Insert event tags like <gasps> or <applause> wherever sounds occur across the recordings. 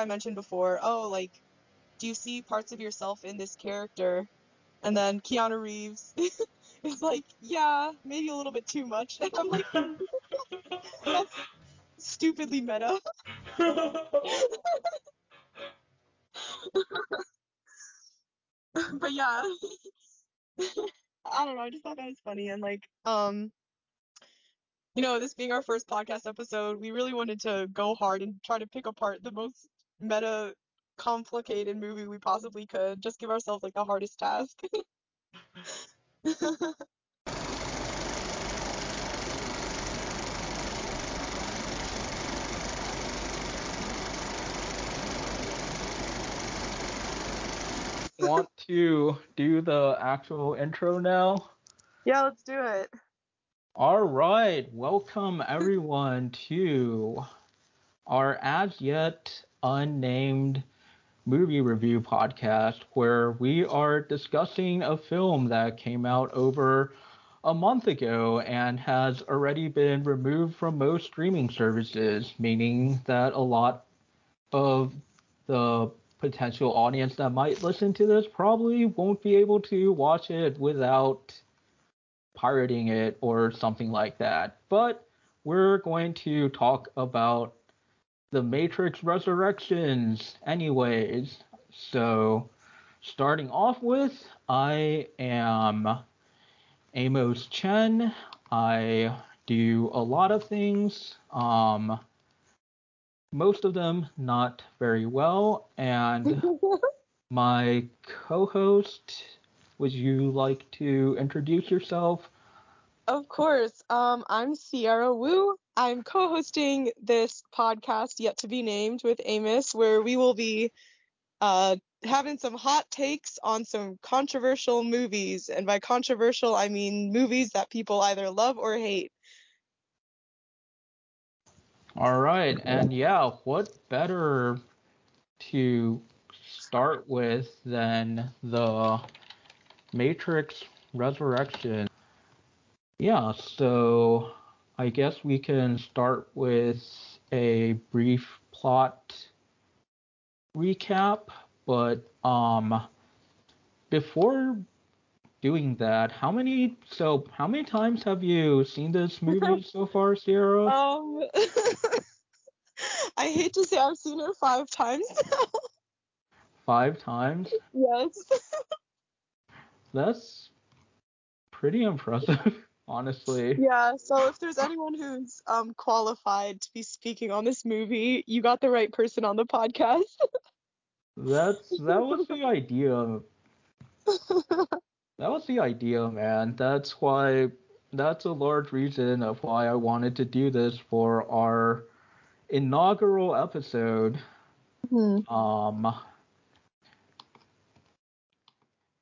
I mentioned before, oh, like, do you see parts of yourself in this character? And then Keanu Reeves <laughs> is like, yeah, maybe a little bit too much. <laughs> And I'm like, that's stupidly meta. <laughs> but yeah. I don't know, I just thought that was funny and like um you know, this being our first podcast episode, we really wanted to go hard and try to pick apart the most meta complicated movie we possibly could. Just give ourselves like the hardest task. <laughs> Want to do the actual intro now? yeah, let's do it. All right, welcome everyone to our as yet unnamed movie review podcast where we are discussing a film that came out over a month ago and has already been removed from most streaming services, meaning that a lot of the potential audience that might listen to this probably won't be able to watch it without pirating it or something like that. But we're going to talk about the Matrix Resurrections, anyways. So, starting off with, I am Amos Chen. I do a lot of things. Um, most of them not very well. And <laughs> my co host, would you like to introduce yourself? Of course. Um, I'm Sierra Wu. I'm co-hosting this podcast yet to be named with Amos, where we will be uh, having some hot takes on some controversial movies. And by controversial, I mean movies that people either love or hate. All right, and yeah, what better to start with than the Matrix Resurrection? Yeah, so I guess we can start with a brief plot recap, but um before doing that, how many so how many times have you seen this movie <laughs> so far, Sierra? Um, <laughs> I hate to say I've seen it five times <laughs> now. Five times? yes. That's pretty impressive, honestly. Yeah, so if there's anyone who's um qualified to be speaking on this movie, you got the right person on the podcast. That's that was the <laughs> idea. That was the idea, man. That's why that's a large reason of why I wanted to do this for our inaugural episode. Hmm. Um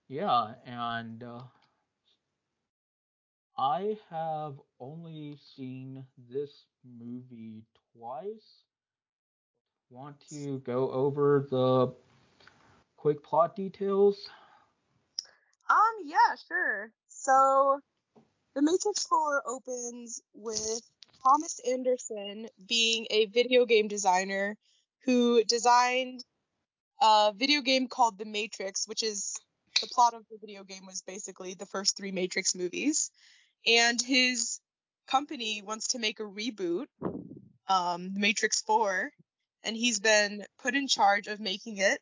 yeah, and uh, I have only seen this movie twice. Want to go over the quick plot details? Um, yeah, sure. So, The Matrix 4 opens with Thomas Anderson being a video game designer who designed a video game called The Matrix, which is the plot of the video game was basically the first three Matrix movies. And his company wants to make a reboot, um, Matrix 4, and he's been put in charge of making it.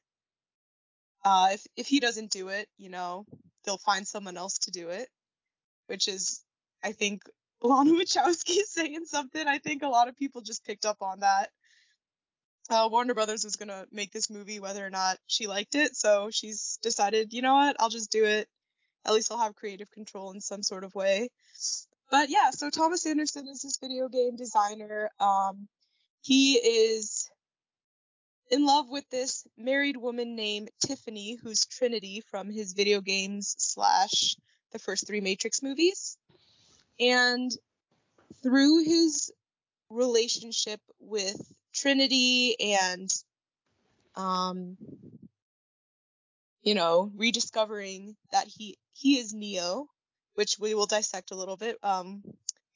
Uh, if if he doesn't do it, you know, they'll find someone else to do it, which is, I think, <laughs> Lana Wachowski is saying something. I think a lot of people just picked up on that. Uh, Warner Brothers was gonna make this movie whether or not she liked it, so she's decided, you know what, I'll just do it. At least I'll have creative control in some sort of way. But yeah, so Thomas Anderson is this video game designer. Um, he is in love with this married woman named Tiffany, who's Trinity from his video games slash the first three Matrix movies. And through his relationship with Trinity and um you know, rediscovering that he he is Neo, which we will dissect a little bit. Um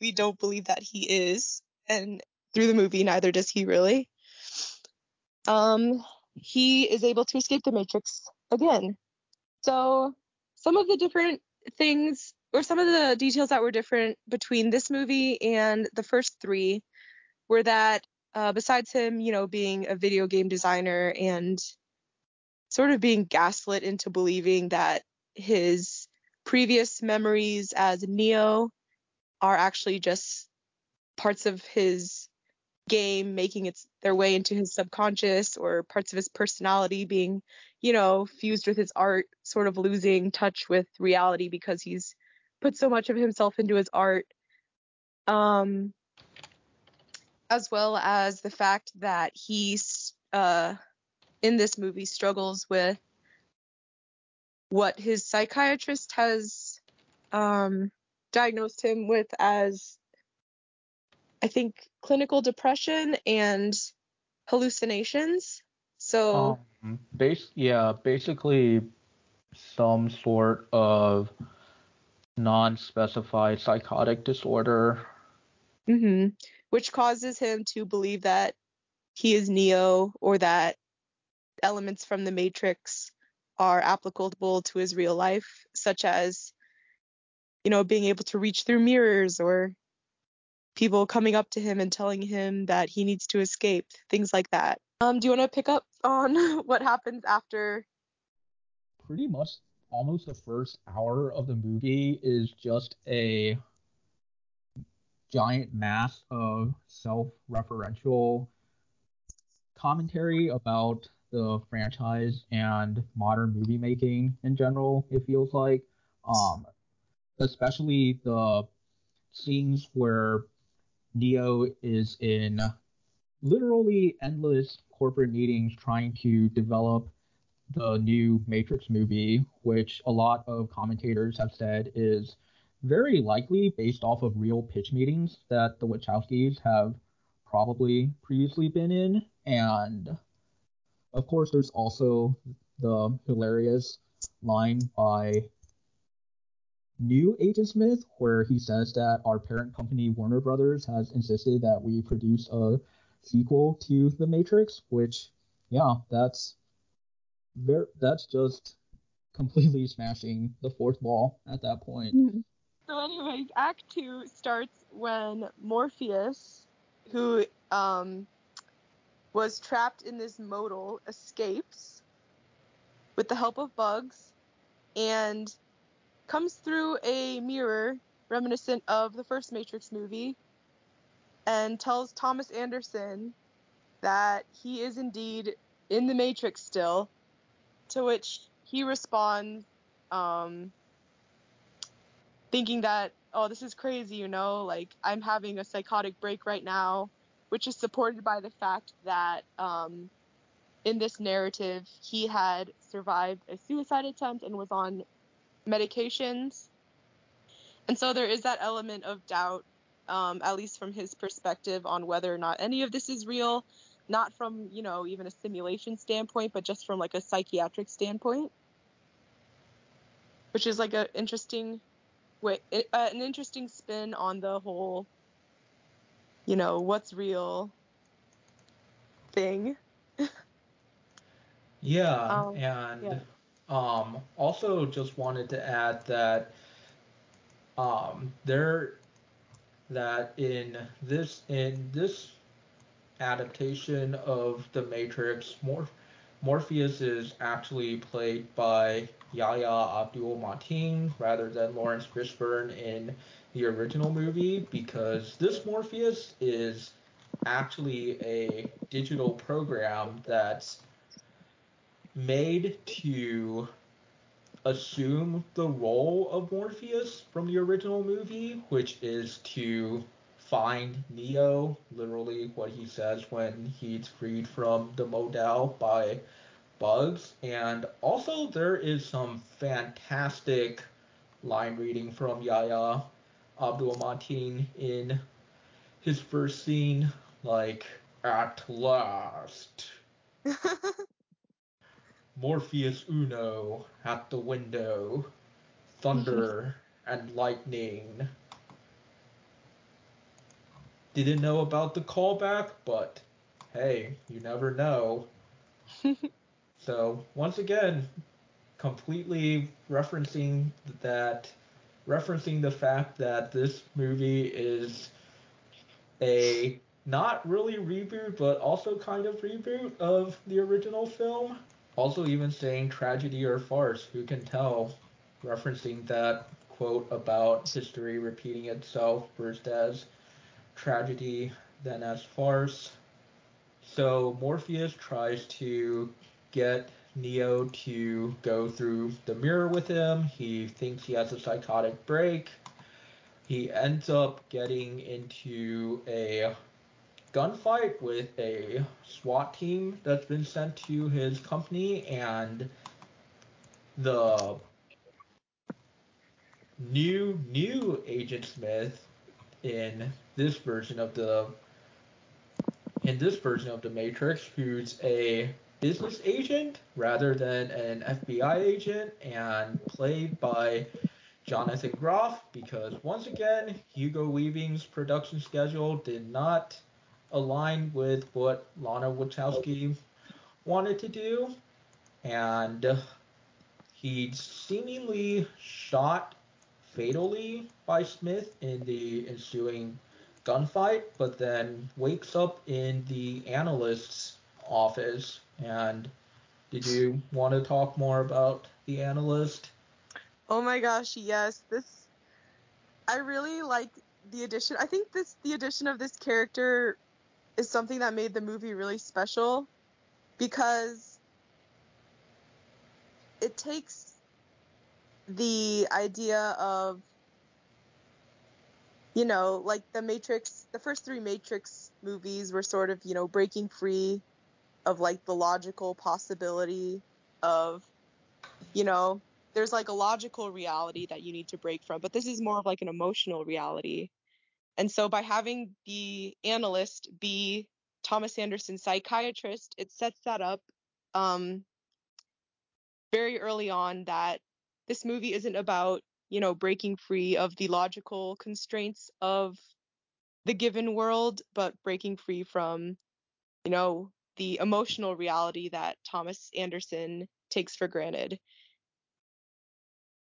we don't believe that he is, and through the movie neither does he really. um, he is able to escape the Matrix again. So some of the different things or some of the details that were different between this movie and the first three were that uh, besides him, you know, being a video game designer and sort of being gaslit into believing that his previous memories as Neo are actually just parts of his game making its their way into his subconscious or parts of his personality being you know fused with his art sort of losing touch with reality because he's put so much of himself into his art. Um as well as the fact that he's uh in this movie struggles with what his psychiatrist has um diagnosed him with as I think clinical depression and hallucinations. So Um, base, yeah, basically some sort of non-specified psychotic disorder. hmm which causes him to believe that he is Neo or that elements from the Matrix are applicable to his real life, such as, you know, being able to reach through mirrors or people coming up to him and telling him that he needs to escape, things like that. Um, do you want to pick up on <laughs> what happens after? Pretty much almost the first hour of the movie is just a giant mass of self-referential commentary about the franchise and modern movie making in general, it feels like. Um, especially the scenes where Neo is in literally endless corporate meetings trying to develop the new Matrix movie, which a lot of commentators have said is very likely based off of real pitch meetings that the Wachowskis have probably previously been in. And of course, there's also the hilarious line by new Agent Smith where he says that our parent company Warner Brothers has insisted that we produce a sequel to The Matrix, which yeah, that's very that's just completely smashing the fourth wall at that point. So, anyways, Act Two starts when Morpheus, who um, was trapped in this modal, escapes with the help of bugs and comes through a mirror reminiscent of the first Matrix movie and tells Thomas Anderson that he is indeed in the Matrix still, to which he responds, um, thinking that, oh, this is crazy, you know, like I'm having a psychotic break right now, which is supported by the fact that um, in this narrative he had survived a suicide attempt and was on medications. And so there is that element of doubt, um, at least from his perspective, on whether or not any of this is real, not from, you know, even a simulation standpoint, but just from like a psychiatric standpoint. Which is like an interesting way, uh, an interesting spin on the whole, you know, what's real thing. <laughs> Yeah, Um, and yeah. um, also just wanted to add that um, there that in this in this adaptation of the Matrix, Mor- Morpheus is actually played by Yahya Abdul Mateen rather than Laurence Fishburne in the original movie because this Morpheus is actually a digital program that's made to assume the role of Morpheus from the original movie, which is to find Neo, literally what he says when he's freed from the modal by bugs. And also, there is some fantastic line reading from Yahya Abdul Mateen in his first scene, like, at last. <laughs> Morpheus Uno at the window, thunder <laughs> and lightning. Didn't know about the callback, but hey, you never know. <laughs> so once again, completely referencing that, referencing the fact that this movie is a not really reboot, but also kind of reboot of the original film. Also, even saying tragedy or farce, who can tell? Referencing that quote about history repeating itself first as tragedy, then as farce. So Morpheus tries to get Neo to go through the mirror with him. He thinks he has a psychotic break. He ends up getting into a gunfight with a SWAT team that's been sent to his company, and the new new Agent Smith in this version of the in this version of the Matrix, who's a business agent rather than an FBI agent, and played by Jonathan Groff, because once again, Hugo Weaving's production schedule did not align with what Lana Wachowski wanted to do, and he seemingly shot fatally by Smith in the ensuing gunfight, but then wakes up in the analyst's office. And did you want to talk more about the analyst? Oh my gosh, yes. This I really like the addition. I think this the addition of this character is something that made the movie really special because it takes the idea of you know, like the Matrix, the first three Matrix movies were sort of, you know, breaking free of like the logical possibility of, you know, there's like a logical reality that you need to break from, but this is more of like an emotional reality. And so by having the analyst be Thomas Anderson psychiatrist, it sets that up um, very early on that this movie isn't about, you know, breaking free of the logical constraints of the given world, but breaking free from, you know, the emotional reality that Thomas Anderson takes for granted.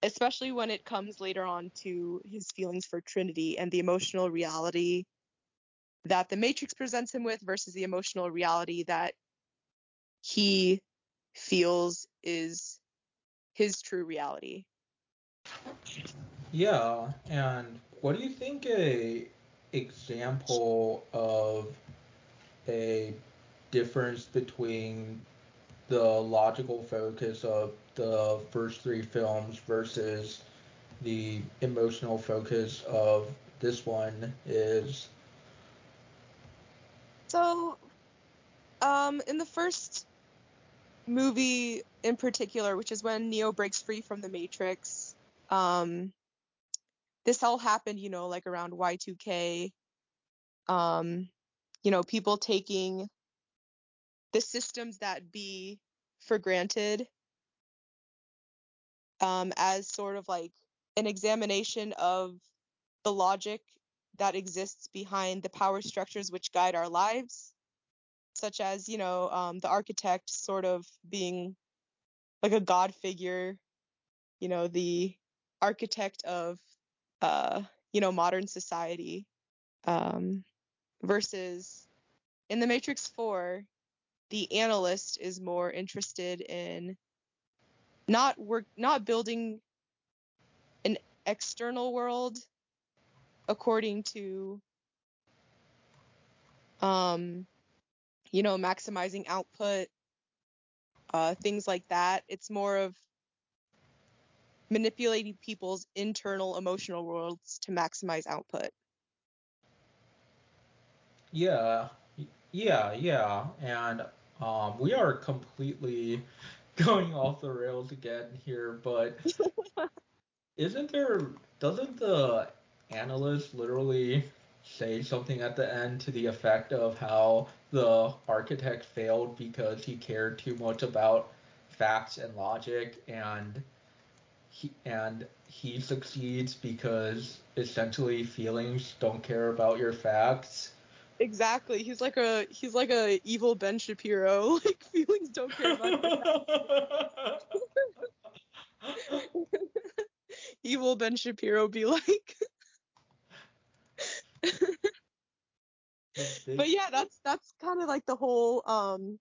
Especially when it comes later on to his feelings for Trinity and the emotional reality that the Matrix presents him with versus the emotional reality that he feels is his true reality. Yeah, and what do you think a example of a difference between the logical focus of the first three films versus the emotional focus of this one is So, um, in the first movie in particular, which is when Neo breaks free from the Matrix, um, this all happened, you know, like around Y2K. Um, you know, people taking the systems that be for granted um, as sort of like an examination of the logic that exists behind the power structures which guide our lives, such as, you know, um, the architect sort of being like a god figure, you know, the architect of, uh, you know, modern society, um, versus in the Matrix 4, the analyst is more interested in not work, not building an external world according to um you know maximizing output uh things like that. It's more of manipulating people's internal emotional worlds to maximize output. Yeah. Yeah yeah. And um, we are completely <laughs> going off the rails again here but <laughs> isn't there doesn't the analyst literally say something at the end to the effect of how the architect failed because he cared too much about facts and logic and he and he succeeds because essentially feelings don't care about your facts Exactly. He's like a he's like a evil Ben Shapiro. <laughs> Like feelings don't care about <laughs> evil Ben Shapiro be like. but yeah, that's that's kind of like the whole um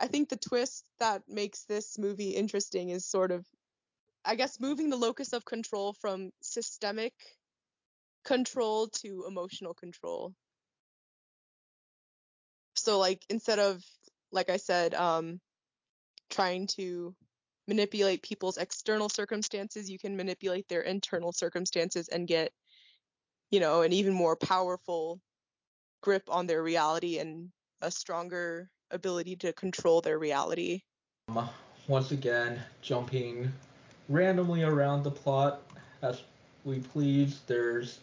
I think the twist that makes this movie interesting is sort of I guess moving the locus of control from systemic control to emotional control. So like instead of like I said um trying to manipulate people's external circumstances, you can manipulate their internal circumstances and get you know an even more powerful grip on their reality and a stronger ability to control their reality. Um, once again, jumping randomly around the plot as we please. There's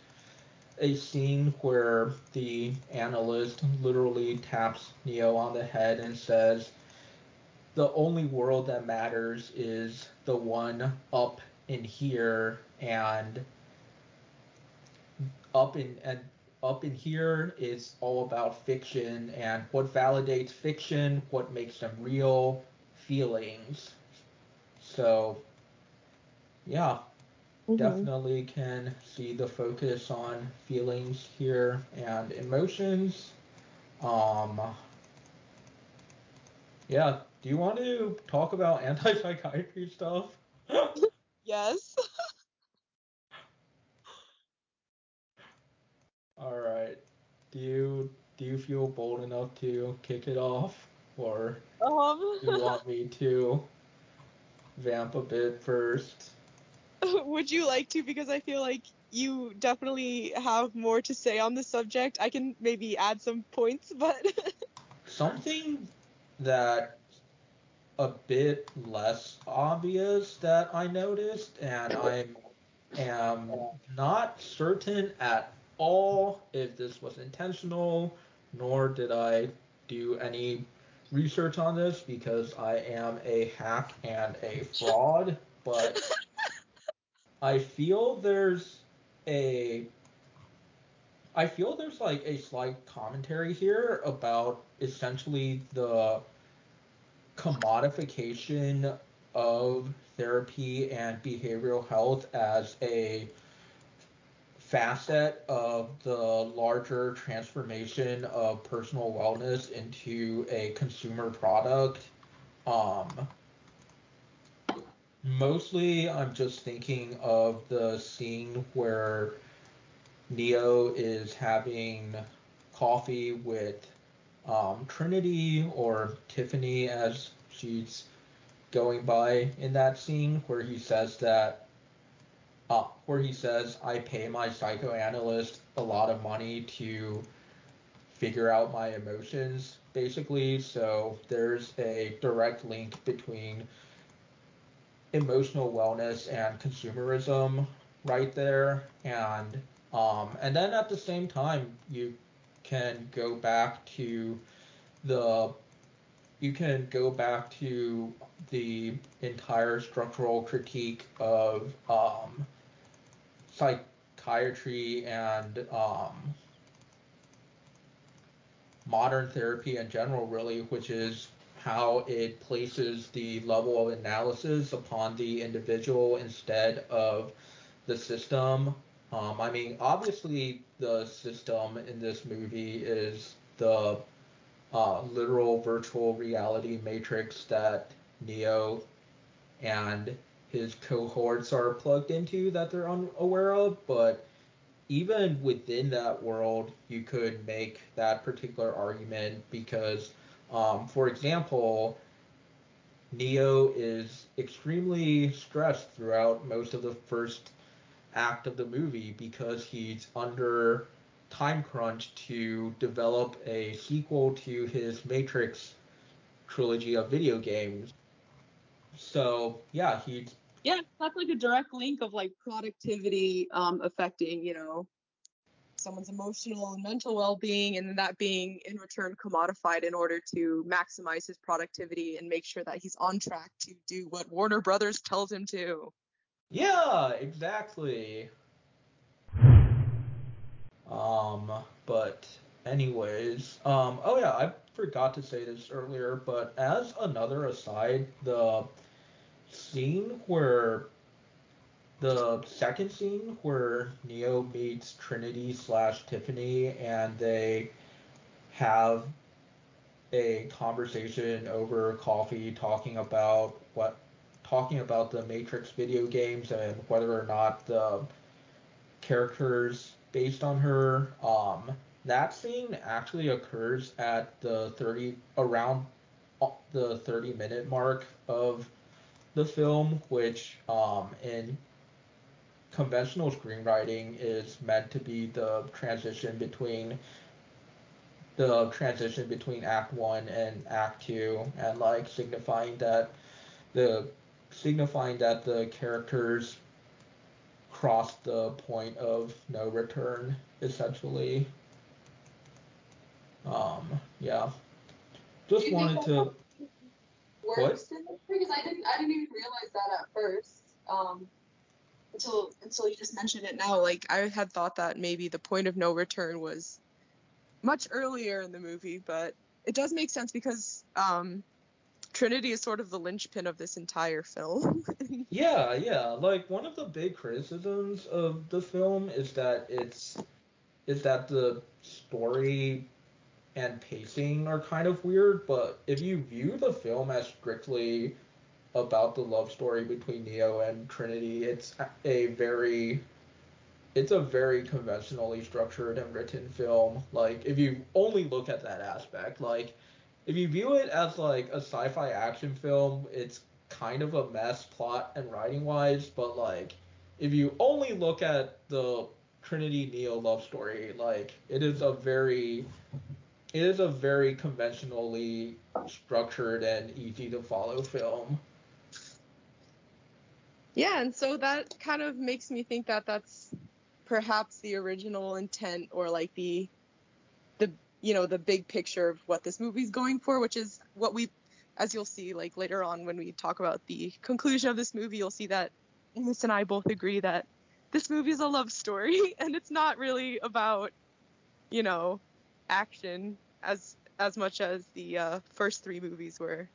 a scene where the analyst literally taps Neo on the head and says, The only world that matters is the one up in here and up in and up in here is all about fiction and what validates fiction, what makes them real, feelings. So yeah, mm-hmm. definitely can see the focus on feelings here and emotions. Um, yeah, do you want to talk about anti-psychiatry stuff? <laughs> yes. <laughs> All right. Do you do you feel bold enough to kick it off, or um. do you want me to vamp a bit first? <laughs> Would you like to? Because I feel like you definitely have more to say on the subject. I can maybe add some points, <laughs> but something that a bit less obvious that I noticed, and I am not certain at all if this was intentional, nor did I do any research on this because I am a hack and a fraud, but <laughs> I feel there's a I feel there's like a slight commentary here about essentially the commodification of therapy and behavioral health as a facet of the larger transformation of personal wellness into a consumer product. Um, mostly, I'm just thinking of the scene where Neo is having coffee with um, Trinity or Tiffany as she's going by in that scene where he says that uh, where he says I pay my psychoanalyst a lot of money to figure out my emotions basically. So there's a direct link between emotional wellness and consumerism right there. And um, and then at the same time you can go back to the you can go back to the entire structural critique of um, psychiatry and um, modern therapy in general, really, which is how it places the level of analysis upon the individual instead of the system. Um, I mean, obviously, the system in this movie is the uh, literal virtual reality matrix that Neo and his cohorts are plugged into that they're unaware of, but even within that world, you could make that particular argument because, um, for example, Neo is extremely stressed throughout most of the first act of the movie because he's under time crunch to develop a sequel to his Matrix trilogy of video games. So yeah, he's yeah, that's like a direct link of like productivity um, affecting you know someone's emotional and mental well-being and that being in return commodified in order to maximize his productivity and make sure that he's on track to do what Warner Brothers tells him to. Yeah, exactly. Um, but anyways, um, oh yeah, I forgot to say this earlier, but as another aside, the scene where the second scene where Neo meets Trinity slash Tiffany and they have a conversation over coffee talking about what talking about the Matrix video games and whether or not the characters based on her um that scene actually occurs at the 30 around uh, the 30 minute mark of the film which um in conventional screenwriting is meant to be the transition between the transition between act 1 and act 2 and like signifying that the signifying that the characters cross the point of no return essentially. Um yeah. Just wanted to works what? because I didn't I didn't even realize that at first. Um until until you just mentioned it now like I had thought that maybe the point of no return was much earlier in the movie but it does make sense because um Trinity is sort of the linchpin of this entire film. <laughs> yeah, yeah. Like one of the big criticisms of the film is that it's is that the story and pacing are kind of weird, but if you view the film as strictly about the love story between Neo and Trinity, it's a very it's a very conventionally structured and written film. Like if you only look at that aspect, like if you view it as like a sci-fi action film, it's kind of a mess plot and writing wise, but like if you only look at the Trinity Neo love story, like it is a very it is a very conventionally structured and easy to follow film. Yeah, and so that kind of makes me think that that's perhaps the original intent or like the the you know the big picture of what this movie's going for, which is what we, as you'll see like later on when we talk about the conclusion of this movie, you'll see that Amos and I both agree that this movie is a love story <laughs> and it's not really about you know action as as much as the uh, first three movies were.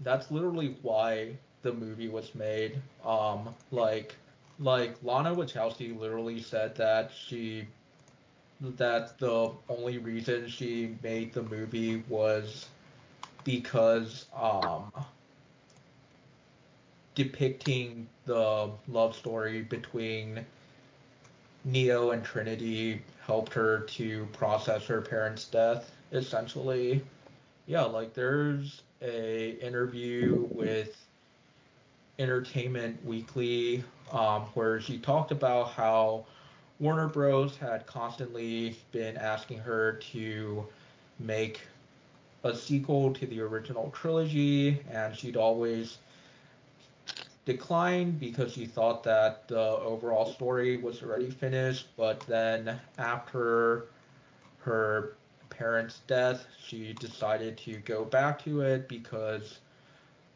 That's literally why the movie was made. Um, like like Lana Wachowski literally said that she that the only reason she made the movie was because um, depicting the love story between Neo and Trinity helped her to process her parents' death essentially. Yeah, like there's a interview with Entertainment Weekly um, where she talked about how Warner Bros. had constantly been asking her to make a sequel to the original trilogy, and she'd always declined because she thought that the overall story was already finished. But then after her parents' death, she decided to go back to it because,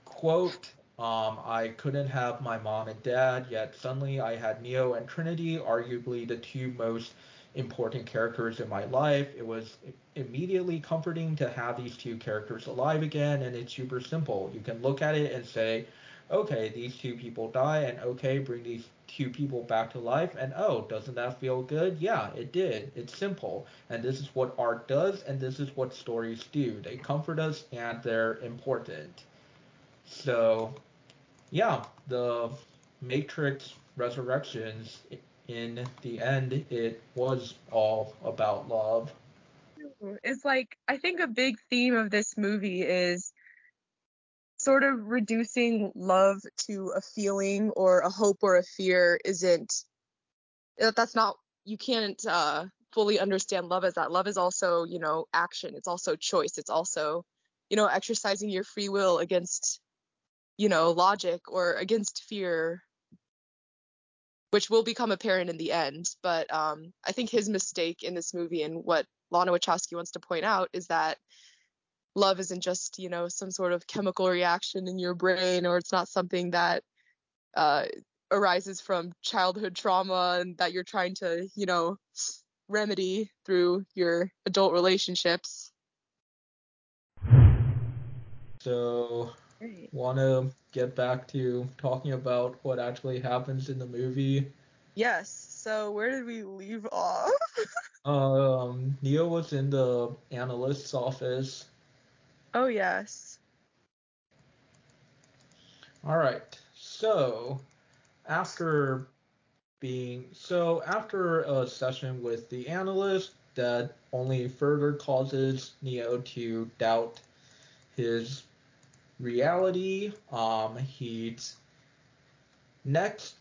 quote, um, I couldn't have my mom and dad, yet suddenly I had Neo and Trinity, arguably the two most important characters in my life. It was immediately comforting to have these two characters alive again, and it's super simple. You can look at it and say, okay, these two people die, and okay, bring these two people back to life, and oh, doesn't that feel good? Yeah, it did. It's simple. And this is what art does, and this is what stories do. They comfort us, and they're important. So yeah, the Matrix Resurrections, in the end, it was all about love. It's like, I think a big theme of this movie is sort of reducing love to a feeling or a hope or a fear isn't, that's not, you can't uh, fully understand love as that. Love is also, you know, action. It's also choice. It's also, you know, exercising your free will against you know, logic or against fear, which will become apparent in the end. But um, I think his mistake in this movie and what Lana Wachowski wants to point out is that love isn't just, you know, some sort of chemical reaction in your brain or it's not something that uh, arises from childhood trauma and that you're trying to, you know, remedy through your adult relationships. So, Great. want to get back to talking about what actually happens in the movie? Yes. So where did we leave off? <laughs> Um, Neo was in the analyst's office. oh yes. All right. So, after being so after a session with the analyst that only further causes Neo to doubt his reality, um, he's next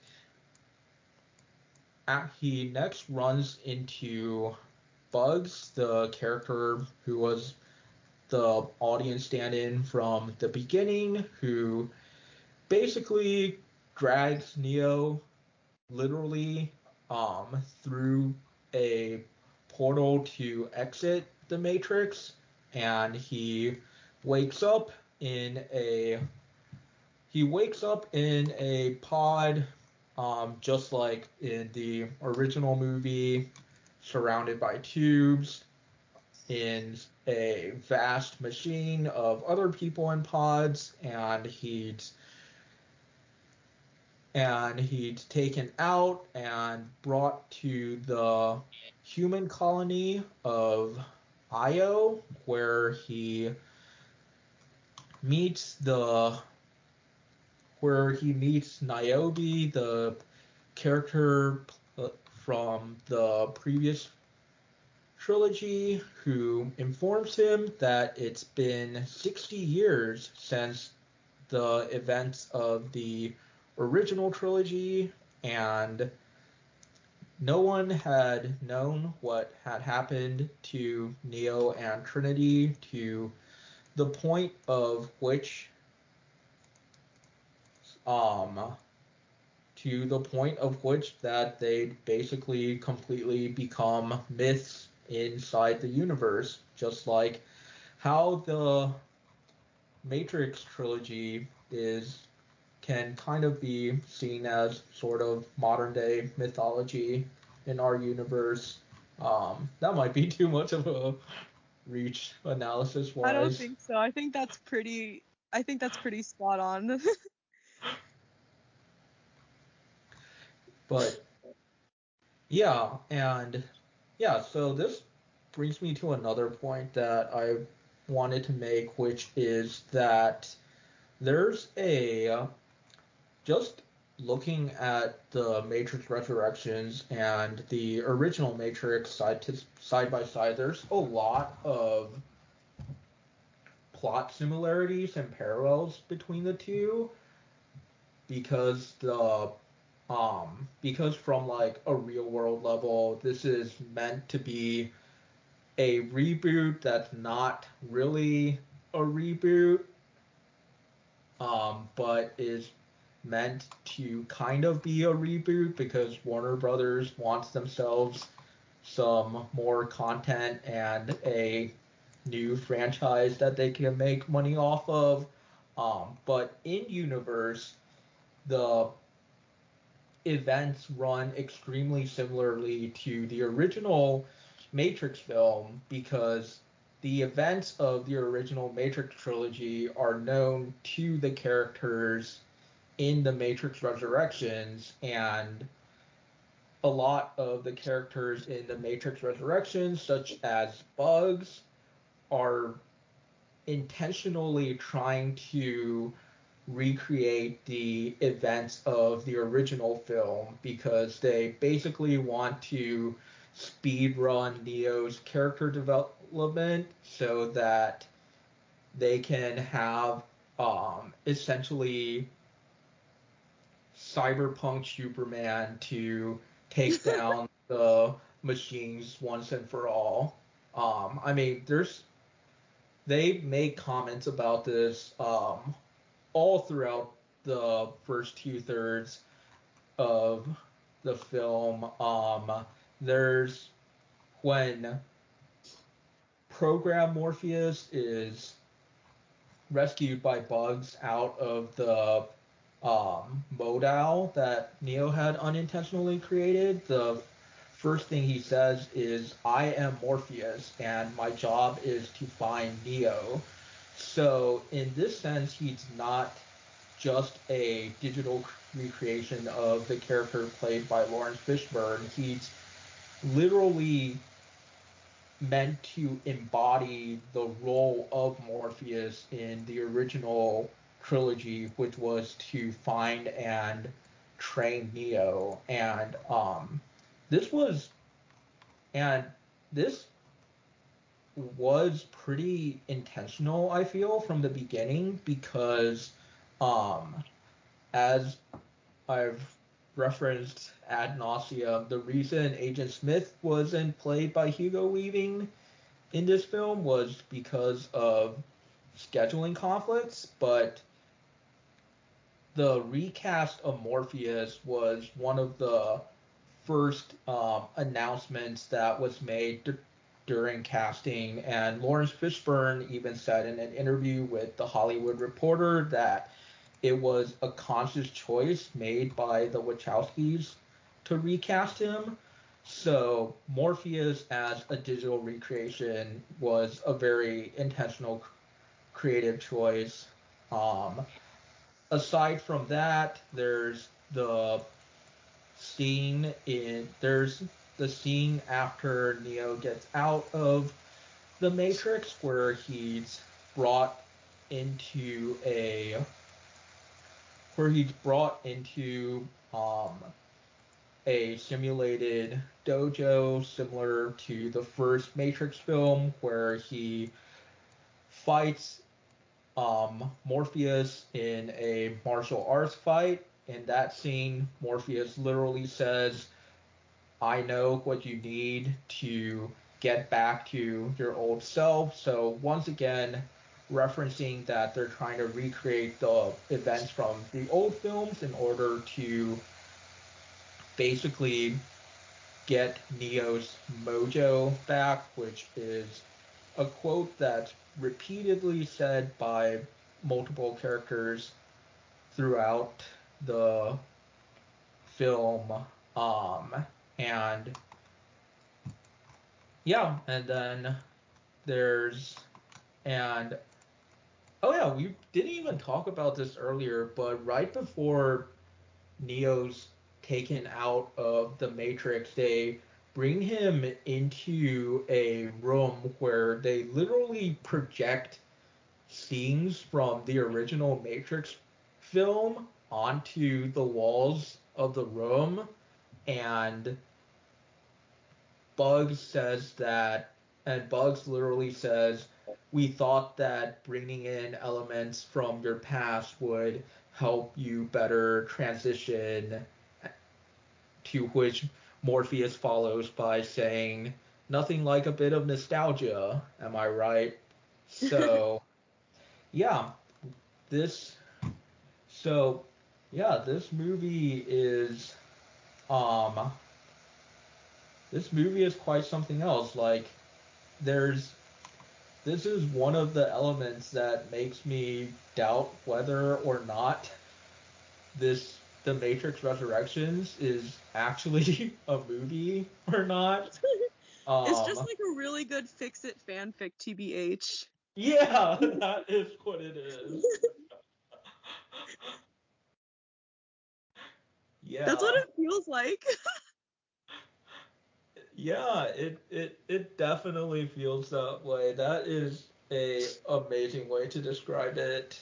he next runs into Bugs, the character who was the audience stand-in from the beginning, who basically drags Neo literally um, through a portal to exit the Matrix, and he wakes up in a he wakes up in a pod, um, just like in the original movie, surrounded by tubes, in a vast machine of other people in pods, and he's and he's taken out and brought to the human colony of Io, where he meets the where he meets Niobe, the character uh, from the previous trilogy, who informs him that it's been 60 years since the events of the original trilogy, and no one had known what had happened to Neo and Trinity to the point of which um to the point of which that they basically completely become myths inside the universe just like how the Matrix trilogy is can kind of be seen as sort of modern day mythology in our universe. Um, that might be <laughs> too much of a reach analysis wise. I don't think so. I think that's pretty. I think that's pretty spot on. <laughs> But yeah, and yeah, so this brings me to another point that I wanted to make, which is that there's a just looking at the Matrix Resurrections and the original Matrix side to side by side, there's a lot of plot similarities and parallels between the two because the um because from like a real world level this is meant to be a reboot that's not really a reboot um but is meant to kind of be a reboot because Warner Brothers wants themselves some more content and a new franchise that they can make money off of. Um, but in universe, the events run extremely similarly to the original Matrix film because the events of the original Matrix trilogy are known to the characters in the Matrix Resurrections, and a lot of the characters in the Matrix Resurrections, such as Bugs, are intentionally trying to recreate the events of the original film because they basically want to speed run Neo's character development so that they can have um, essentially cyberpunk Superman to take <laughs> down the machines once and for all. Um, I mean, there's they make comments about this um, all throughout the first two thirds of the film. Um, there's when Program Morpheus is rescued by Bugs out of the um, modal that Neo had unintentionally created. The first thing he says is, I am Morpheus, and my job is to find Neo. So, in this sense, he's not just a digital recreation of the character played by Laurence Fishburne. He's literally meant to embody the role of Morpheus in the original trilogy, which was to find and train Neo. And um, this was, and this was pretty intentional, I feel, from the beginning because, um, as I've referenced ad nauseum, the reason Agent Smith wasn't played by Hugo Weaving in this film was because of scheduling conflicts, but the recast of Morpheus was one of the first um, announcements that was made d- during casting, and Laurence Fishburne even said in an interview with The Hollywood Reporter that it was a conscious choice made by the Wachowskis to recast him. So Morpheus as a digital recreation was a very intentional creative choice. Um, aside from that, there's the scene in there's the scene after Neo gets out of the Matrix where he's brought into a where he's brought into um, a simulated dojo similar to the first Matrix film where he fights um, Morpheus in a martial arts fight. In that scene, Morpheus literally says, I know what you need to get back to your old self. So, once again, referencing that they're trying to recreate the events from the old films in order to basically get Neo's mojo back, which is a quote that's repeatedly said by multiple characters throughout the film. Um, and yeah, and then there's and oh yeah, we didn't even talk about this earlier, but right before Neo's taken out of the Matrix, they bring him into a room where they literally project scenes from the original Matrix film onto the walls of the room and Bugs says that and Bugs literally says we thought that bringing in elements from your past would help you better transition to which Morpheus follows by saying nothing like a bit of nostalgia am I right so <laughs> yeah, this so yeah, this movie is um this movie is quite something else. Like there's this is one of the elements that makes me doubt whether or not this the Matrix Resurrections is actually <laughs> a movie or not. Um, <laughs> it's just like a really good fix it fanfic, TBH. Yeah, <laughs> that is what it is. yeah. That's what it feels like. yeah, it, it it definitely feels that way. That is a amazing way to describe it.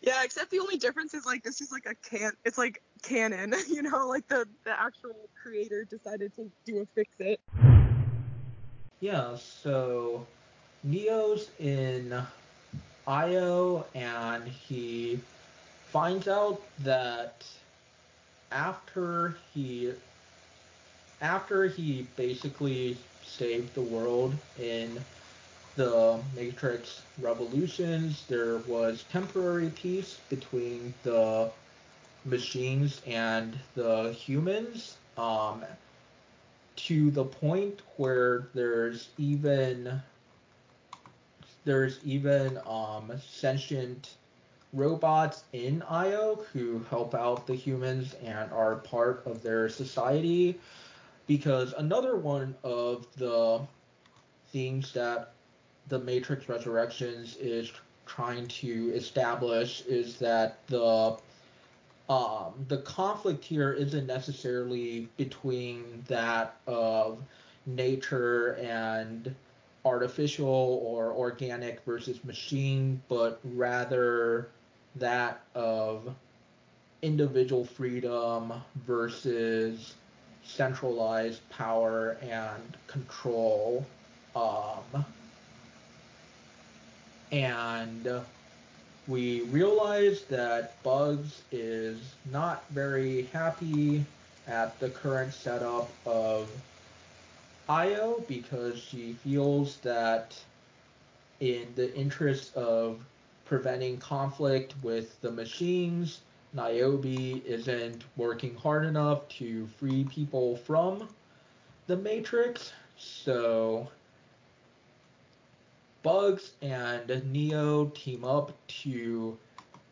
Yeah, except the only difference is like this is like a can it's like canon, <laughs> you know, like the the actual creator decided to do a fix it. Yeah, so Neo's in Io and he finds out that after he after he basically saved the world in the Matrix Revolutions, there was temporary peace between the machines and the humans. Um, to the point where there's even there's even um, sentient robots in Io who help out the humans and are part of their society. because another one of the themes that the Matrix Resurrections is trying to establish is that the um, the conflict here isn't necessarily between that of nature and artificial or organic versus machine, but rather that of individual freedom versus centralized power and control. Um, and we realize that Bugs is not very happy at the current setup of Io because she feels that in the interest of preventing conflict with the machines, Niobe isn't working hard enough to free people from the Matrix. So Bugs and Neo team up to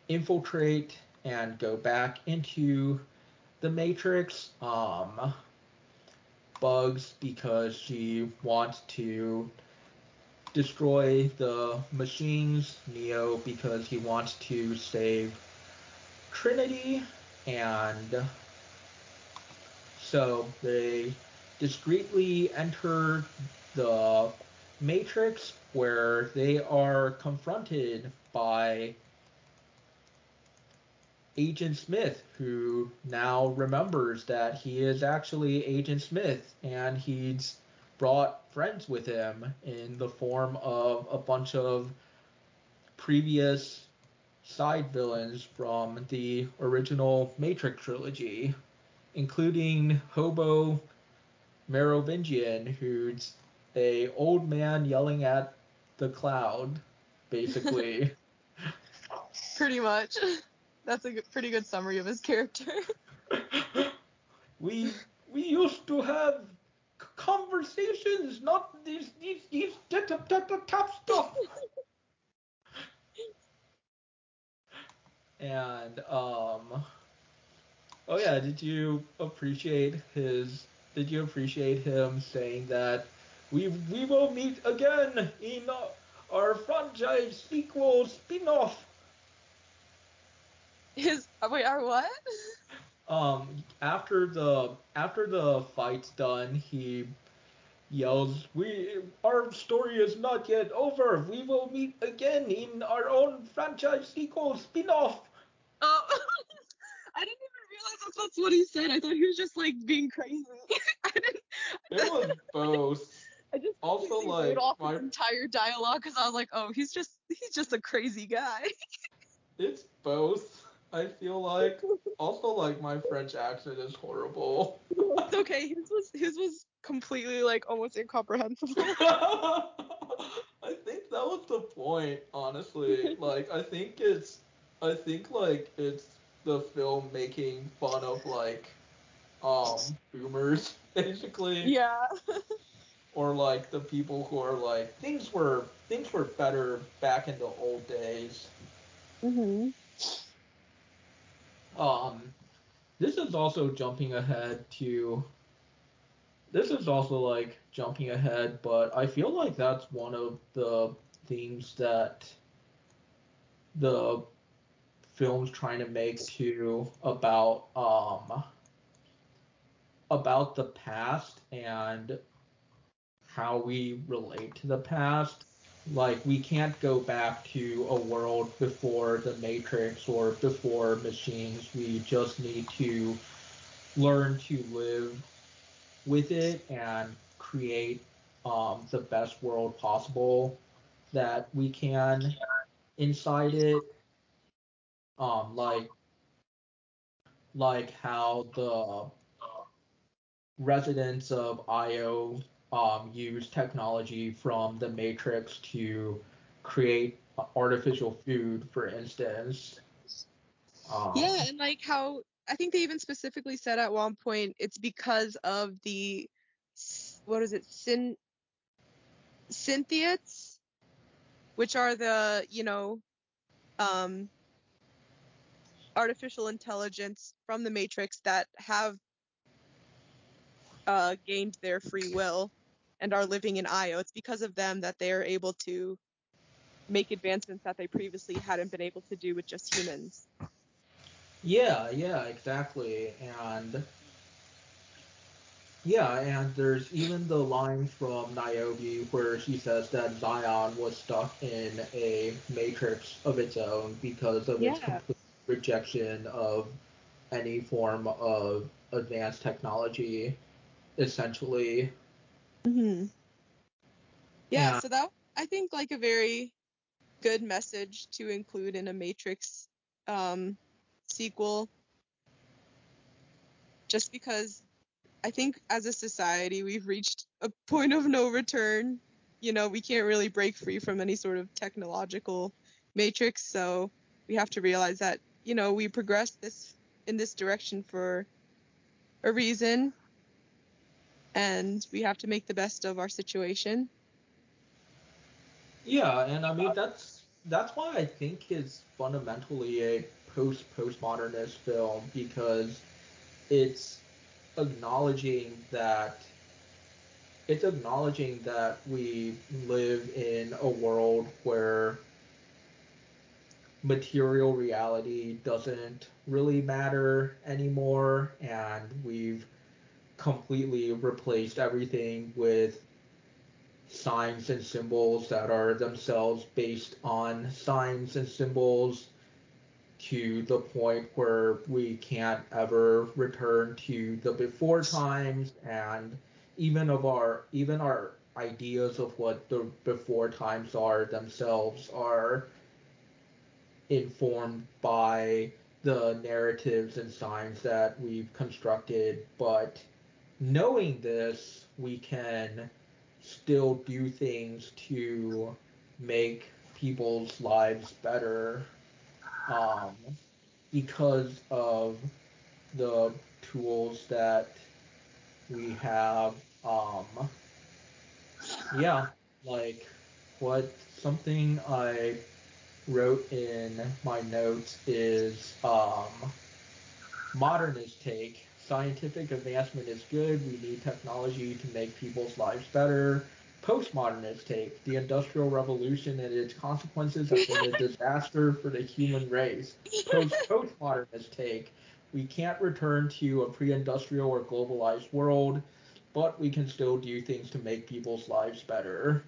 infiltrate and go back into the Matrix. Um, Bugs because she wants to destroy the machines. Neo because he wants to save Trinity. And so they discreetly enter the Matrix where they are confronted by Agent Smith, who now remembers that he is actually Agent Smith and he's brought friends with him in the form of a bunch of previous side villains from the original Matrix trilogy, including Hobo Merovingian, who's a old man yelling at the cloud, basically. <laughs> Pretty much. That's a good, pretty good summary of his character. <laughs> we we used to have conversations, not these these these tap stuff. <laughs> and um, oh yeah, did you appreciate his? Did you appreciate him saying that we we will meet again in our franchise sequel spin-off? His wait, our what? Um, after the after the fight's done, he yells, "We our story is not yet over. We will meet again in our own franchise sequel spin-off." Oh, <laughs> I didn't even realize that's, that's what he said. I thought he was just like being crazy. <laughs> I didn't. It was both. I just Also, like, off my- his entire dialogue because I was like, oh, he's just he's just a crazy guy. <laughs> It's both. I feel like also like my French accent is horrible. it's okay. His was his was completely like almost incomprehensible. <laughs> I think that was the point, honestly. Like I think it's I think like it's the film making fun of like um boomers <laughs> basically. yeah. Or like the people who are like things were things were better back in the old days. Mhm. Um, this is also jumping ahead to. This is also like jumping ahead, but I feel like that's one of the themes that the film's trying to make too about um about the past and how we relate to the past. Like we can't go back to a world before the Matrix or before machines. We just need to learn to live with it and create um, the best world possible that we can inside it. Um, like like how the residents of Io um, use technology from the Matrix to create artificial food, for instance. Um, Yeah, and like how I think they even specifically said at one point it's because of the what is it, syn synthients, which are the you know um artificial intelligence from the Matrix that have uh, gained their free will and are living in Io. It's because of them that they are able to make advancements that they previously hadn't been able to do with just humans. Yeah, yeah, exactly. And yeah, and there's even the line from Niobe where she says that Zion was stuck in a matrix of its own because of its complete rejection of any form of advanced technology, essentially. Hmm Yeah, Yeah. so that I think like a very good message to include in a Matrix um, sequel. Just because I think as a society we've reached a point of no return. You know, we can't really break free from any sort of technological matrix, so we have to realize that you know we progressed this in this direction for a reason, and we have to make the best of our situation. Yeah, and I mean that's that's why I think it's fundamentally a post postmodernist film because it's acknowledging that it's acknowledging that we live in a world where material reality doesn't really matter anymore completely replaced everything with signs and symbols that are themselves based on signs and symbols to the point where we can't ever return to the before times and even of our even our ideas of what the before times are themselves are informed by the narratives and signs that we've constructed but knowing this we can still do things to make people's lives better um, because of the tools that we have. Um, yeah, like what something I wrote in my notes is um, modernist take. Scientific advancement is good. We need technology to make people's lives better. Postmodernist take. The Industrial Revolution and its consequences have been a <laughs> disaster for the human race. Post postmodernist take. We can't return to a pre-industrial or globalized world, but we can still do things to make people's lives better.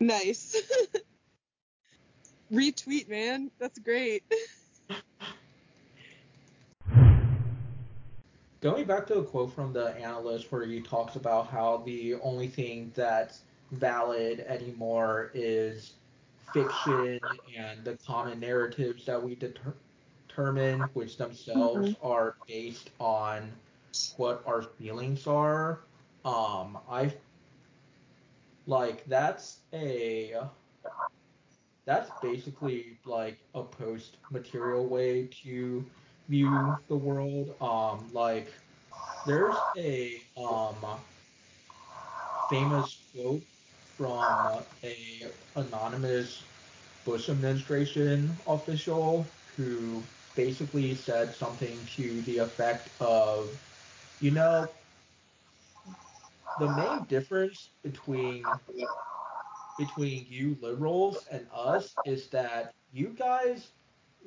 Nice. <laughs> Retweet, man. That's great. <laughs> Going back to a quote from the analyst where he talks about how the only thing that's valid anymore is fiction and the common narratives that we deter- determine, which themselves are based on what our feelings are. Um, I like that's a that's basically like a post material way to view the world. Um, like there's a um famous quote from a anonymous Bush administration official who basically said something to the effect of, you know, the main difference between between you liberals and us is that you guys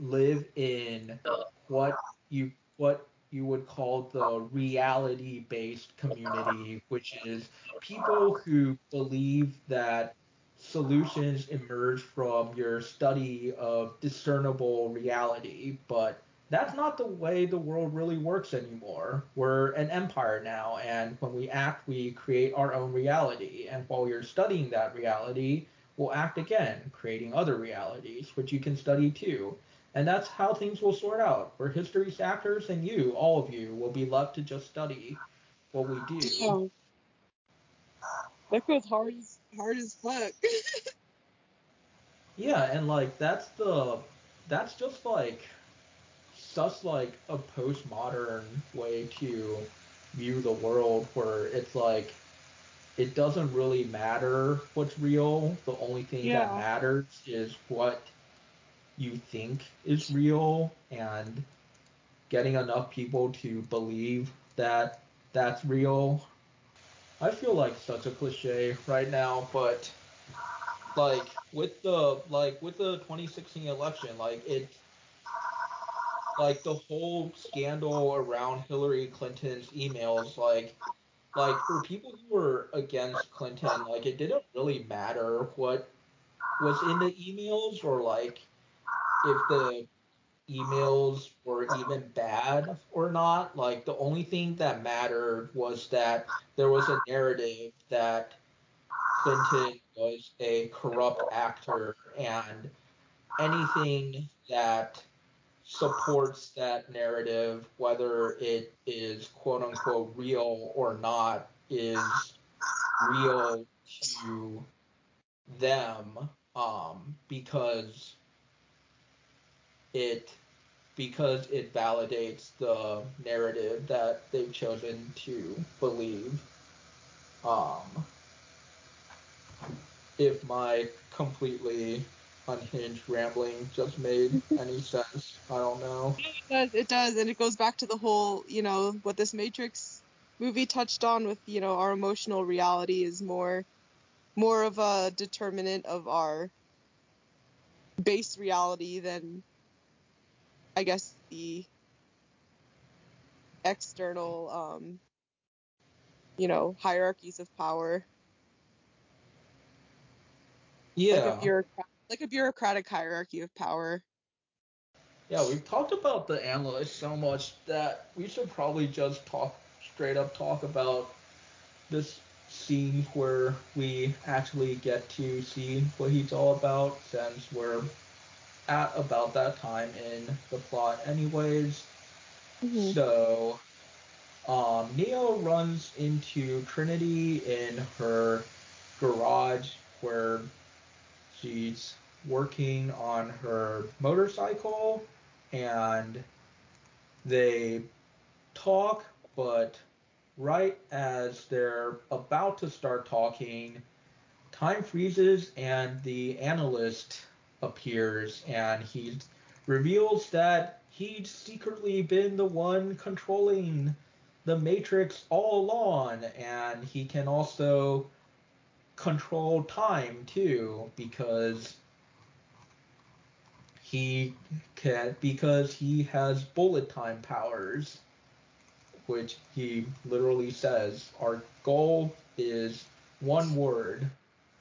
live in what you what you would call the reality based community, which is people who believe that solutions emerge from your study of discernible reality, but that's not the way the world really works anymore. We're an empire now, and when we act, we create our own reality. And while you're studying that reality, we'll act again, creating other realities, which you can study too. And that's how things will sort out. We're history's actors, and you, all of you, will be left to just study what we do. Oh, that goes hard as hard as fuck. <laughs> Yeah, and like that's the that's just like such like a postmodern way to view the world where it's like it doesn't really matter what's real. The only thing that matters is what you think is real and getting enough people to believe that that's real. I feel like such a cliche right now, but like with the like with the 2016 election, like it like the whole scandal around Hillary Clinton's emails, like like for people who were against Clinton, like it didn't really matter what was in the emails or like if the emails were even bad or not. Like the only thing that mattered was that there was a narrative that Clinton was a corrupt actor and anything that supports that narrative, whether it is quote unquote real or not, is real to them um, because it because it validates the narrative that they've chosen to believe. Um, if my completely unhinged rambling just made <laughs> any sense, I don't know. It does, it does, and it goes back to the whole, you know, what this Matrix movie touched on with, you know, our emotional reality is more more of a determinant of our base reality than I guess the external um you know, hierarchies of power. Yeah. Like a, bureaucrat- like a bureaucratic hierarchy of power. Yeah, we've talked about the analyst so much that we should probably just talk straight up talk about this scene where we actually get to see what he's all about since we're at about that time in the plot anyways. Mhm. So um, Neo runs into Trinity in her garage where she's working on her motorcycle and they talk, but right as they're about to start talking, time freezes and the analyst appears and he reveals that he'd secretly been the one controlling the Matrix all along and he can also control time too because he can because he has bullet time powers which he literally says our goal is one word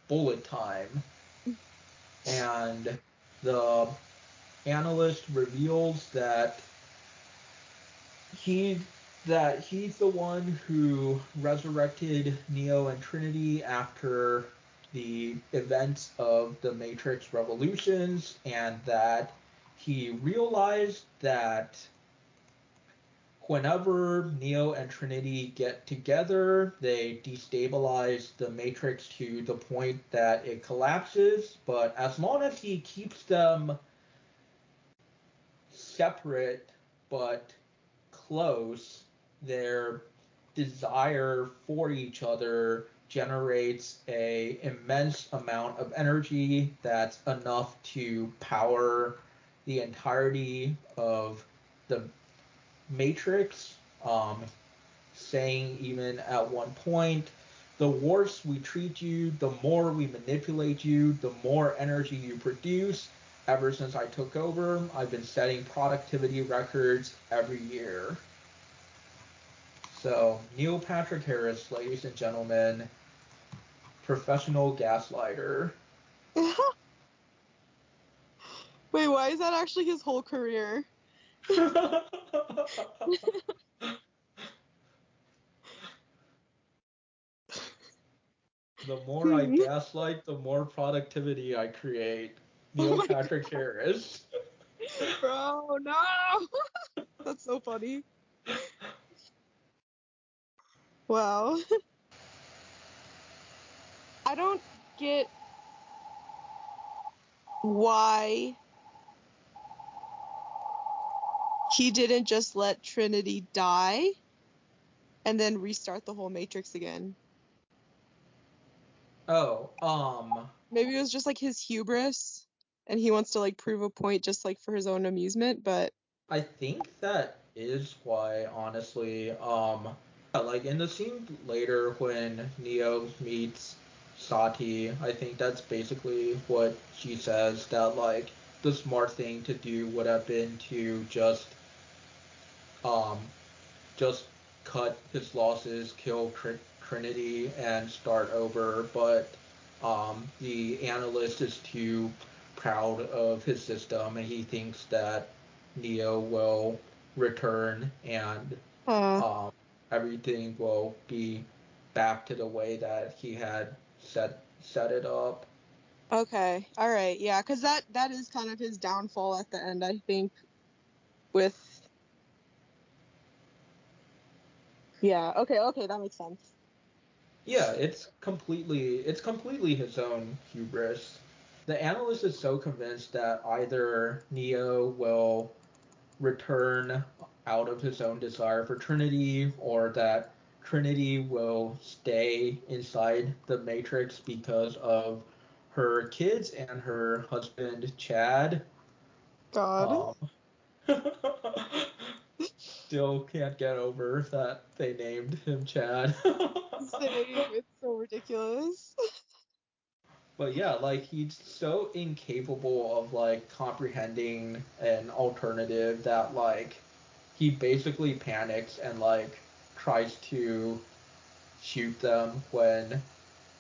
bullet time and the analyst reveals that he that he's the one who resurrected Neo and Trinity after the events of the Matrix Revolutions and that he realized that whenever Neo and Trinity get together, they destabilize the Matrix to the point that it collapses. But as long as he keeps them separate but close, their desire for each other generates a immense amount of energy that's enough to power the entirety of the Matrix, um, saying even at one point, the worse we treat you, the more we manipulate you, the more energy you produce. Ever since I took over, I've been setting productivity records every year. So, Neil Patrick Harris, ladies and gentlemen, professional gaslighter. <laughs> Wait, why is that actually his whole career? The more I Hmm. gaslight, the more productivity I create. <laughs> Neil Oh Patrick Harris. Bro, no! <laughs> That's so funny. Wow. <laughs> I don't get why he didn't just let Trinity die and then restart the whole Matrix again. Oh, um, Maybe it was just like his hubris and he wants to like prove a point just like for his own amusement, but I think that is why, honestly. Um, like in the scene later when Neo meets Sati, I think that's basically what she says that like the smart thing to do would have been to just um just cut his losses, kill Tr- Trinity, and start over. But um, the analyst is too proud of his system, and he thinks that Neo will return and um, everything will be back to the way that he had set set it up. Okay. All right. Yeah, because that that is kind of his downfall at the end, I think. With yeah. Okay. Okay, that makes sense. Yeah, it's completely it's completely his own hubris. The analyst is so convinced that either Neo will return out of his own desire for Trinity or that Trinity will stay inside the Matrix because of her kids and her husband Chad. God. Um, <laughs> still can't get over that they named him Chad. <laughs> It's so ridiculous. but yeah, like he's so incapable of like comprehending an alternative that like he basically panics and like tries to shoot them when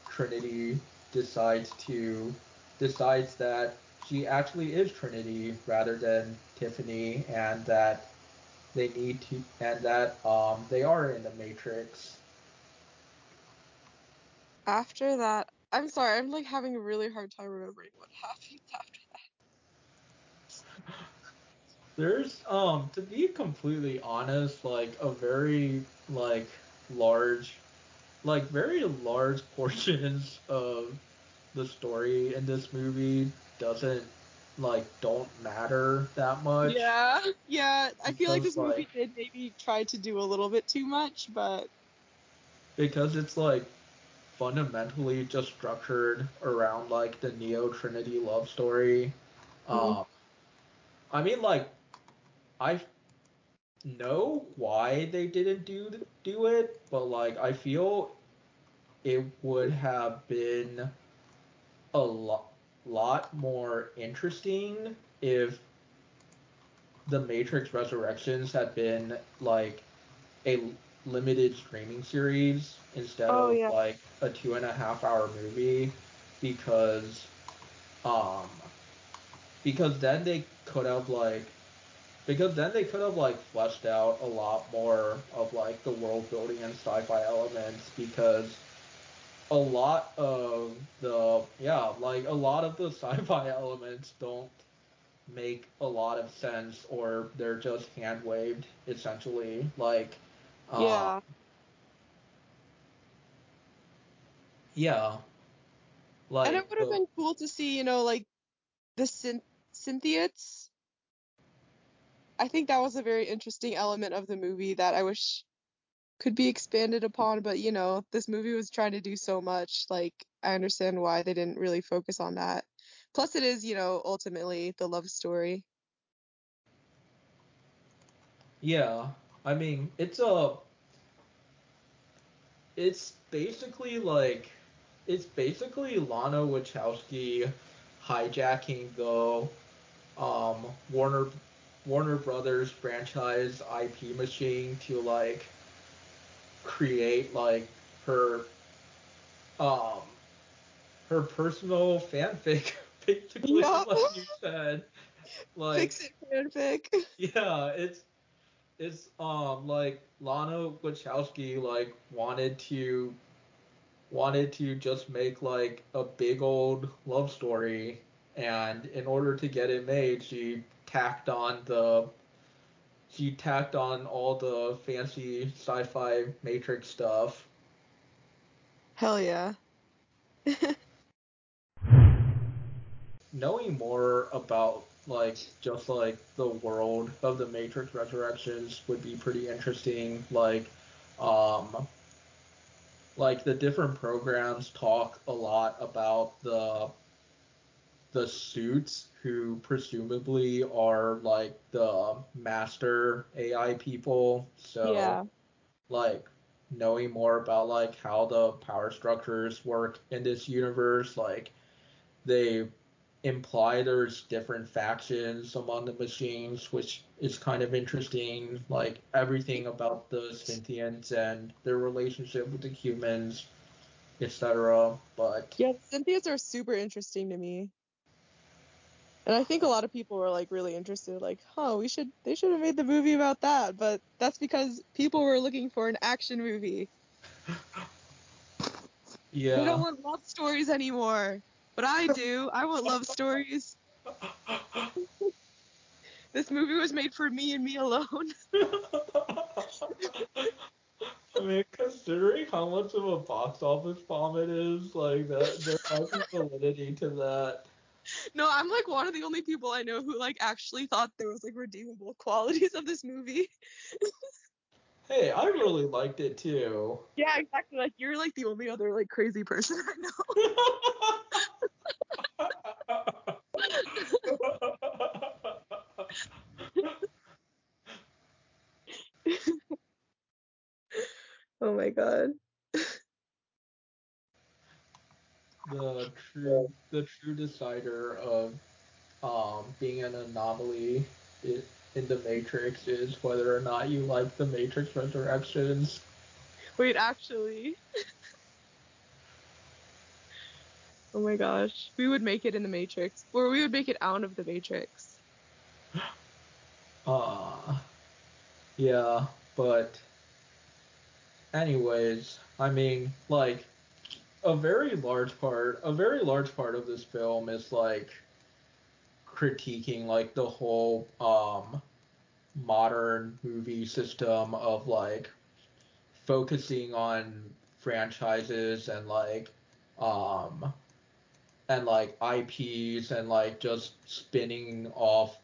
Trinity decides to decides that she actually is Trinity rather than Tiffany and that they need to and that um they are in the Matrix. After that, I'm sorry, I'm like having a really hard time remembering what happens <laughs> after that. There's um to be completely honest, like a very like large like very large <laughs> portions of the story in this movie doesn't like don't matter that much Yeah, yeah. I feel like this movie like did maybe try to do a little bit too much, but because it's like fundamentally just structured around like the Neo Trinity love story. mm, Um, I mean like I know why they didn't do do it, but like I feel it would have been a lot lot more interesting if the Matrix Resurrections had been like a limited streaming series instead oh of yeah. like a two and a half hour movie because um because then they could have like because then they could have like fleshed out a lot more of like the world building and sci-fi elements because a lot of the yeah like a lot of the <laughs> sci-fi elements don't make a lot of sense or they're just hand waved essentially like uh Yeah. yeah And it would have the been cool to see, you know, like the synth synthients. I think that was a very interesting element of the movie that I wish could be expanded upon, but you know, this movie was trying to do so much. Like, I understand why they didn't really focus on that. Plus, it is, you know, ultimately the love story. yeah i mean it's a it's basically like it's basically lana wachowski hijacking the um warner warner brothers franchise ip machine to like create like her um her personal fanfic <laughs> basically Yup. like you said like Fix it, fanfic. yeah it's it's um like lana wachowski like wanted to wanted to just make like a big old love story and in order to get it made she tacked on the she tacked on all the fancy sci-fi matrix stuff Hell yeah. knowing more about like just like the world of the Matrix Resurrections would be pretty interesting. Like, um, like the different programs talk a lot about the the suits who presumably are like the master AI people. So yeah. like knowing more about like how the power structures work in this universe, like they imply there's different factions among the machines, which is kind of interesting. Like everything about the Synthients and their relationship with the humans, etc. But Yeah, Synthients are super interesting to me. And I think a lot of people were like really interested, like, huh, we should they should have made the movie about that. But that's because people were looking for an action movie. <laughs> yeah. They don't want love stories anymore. But I do. I want love stories. <laughs> This movie was made for me and me alone. <laughs> I mean, considering how much of a box office bomb it is, like that, there might be validity to that. No, I'm like one of the only people I know who like actually thought there was like redeemable qualities of this movie. Hey, I really liked it too. Yeah, exactly. Like you're like the only other like crazy person I know. <laughs> <laughs> oh my god. The true the true decider of um being an anomaly in the Matrix is whether or not you like the Matrix Resurrections. Wait, actually. <laughs> oh my gosh. We would make it in the Matrix. Or we would make it out of the Matrix. <gasps> Uh yeah, but anyways, I mean, like a very large part a very large part of this film is like critiquing like the whole um modern movie system of like focusing on franchises and like um and like IPs and like just spinning off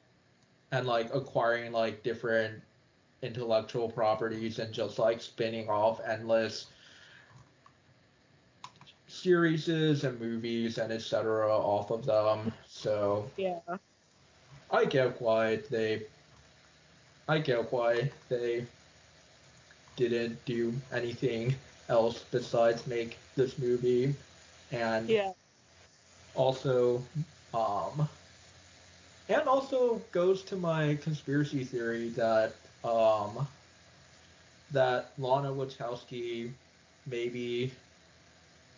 and like acquiring like different intellectual properties and just like spinning off endless series and movies and etc off of them. So Yeah. I get why they I get why they didn't do anything else besides make this movie and Yeah. also um and also goes to my conspiracy theory that um that Lana Wachowski maybe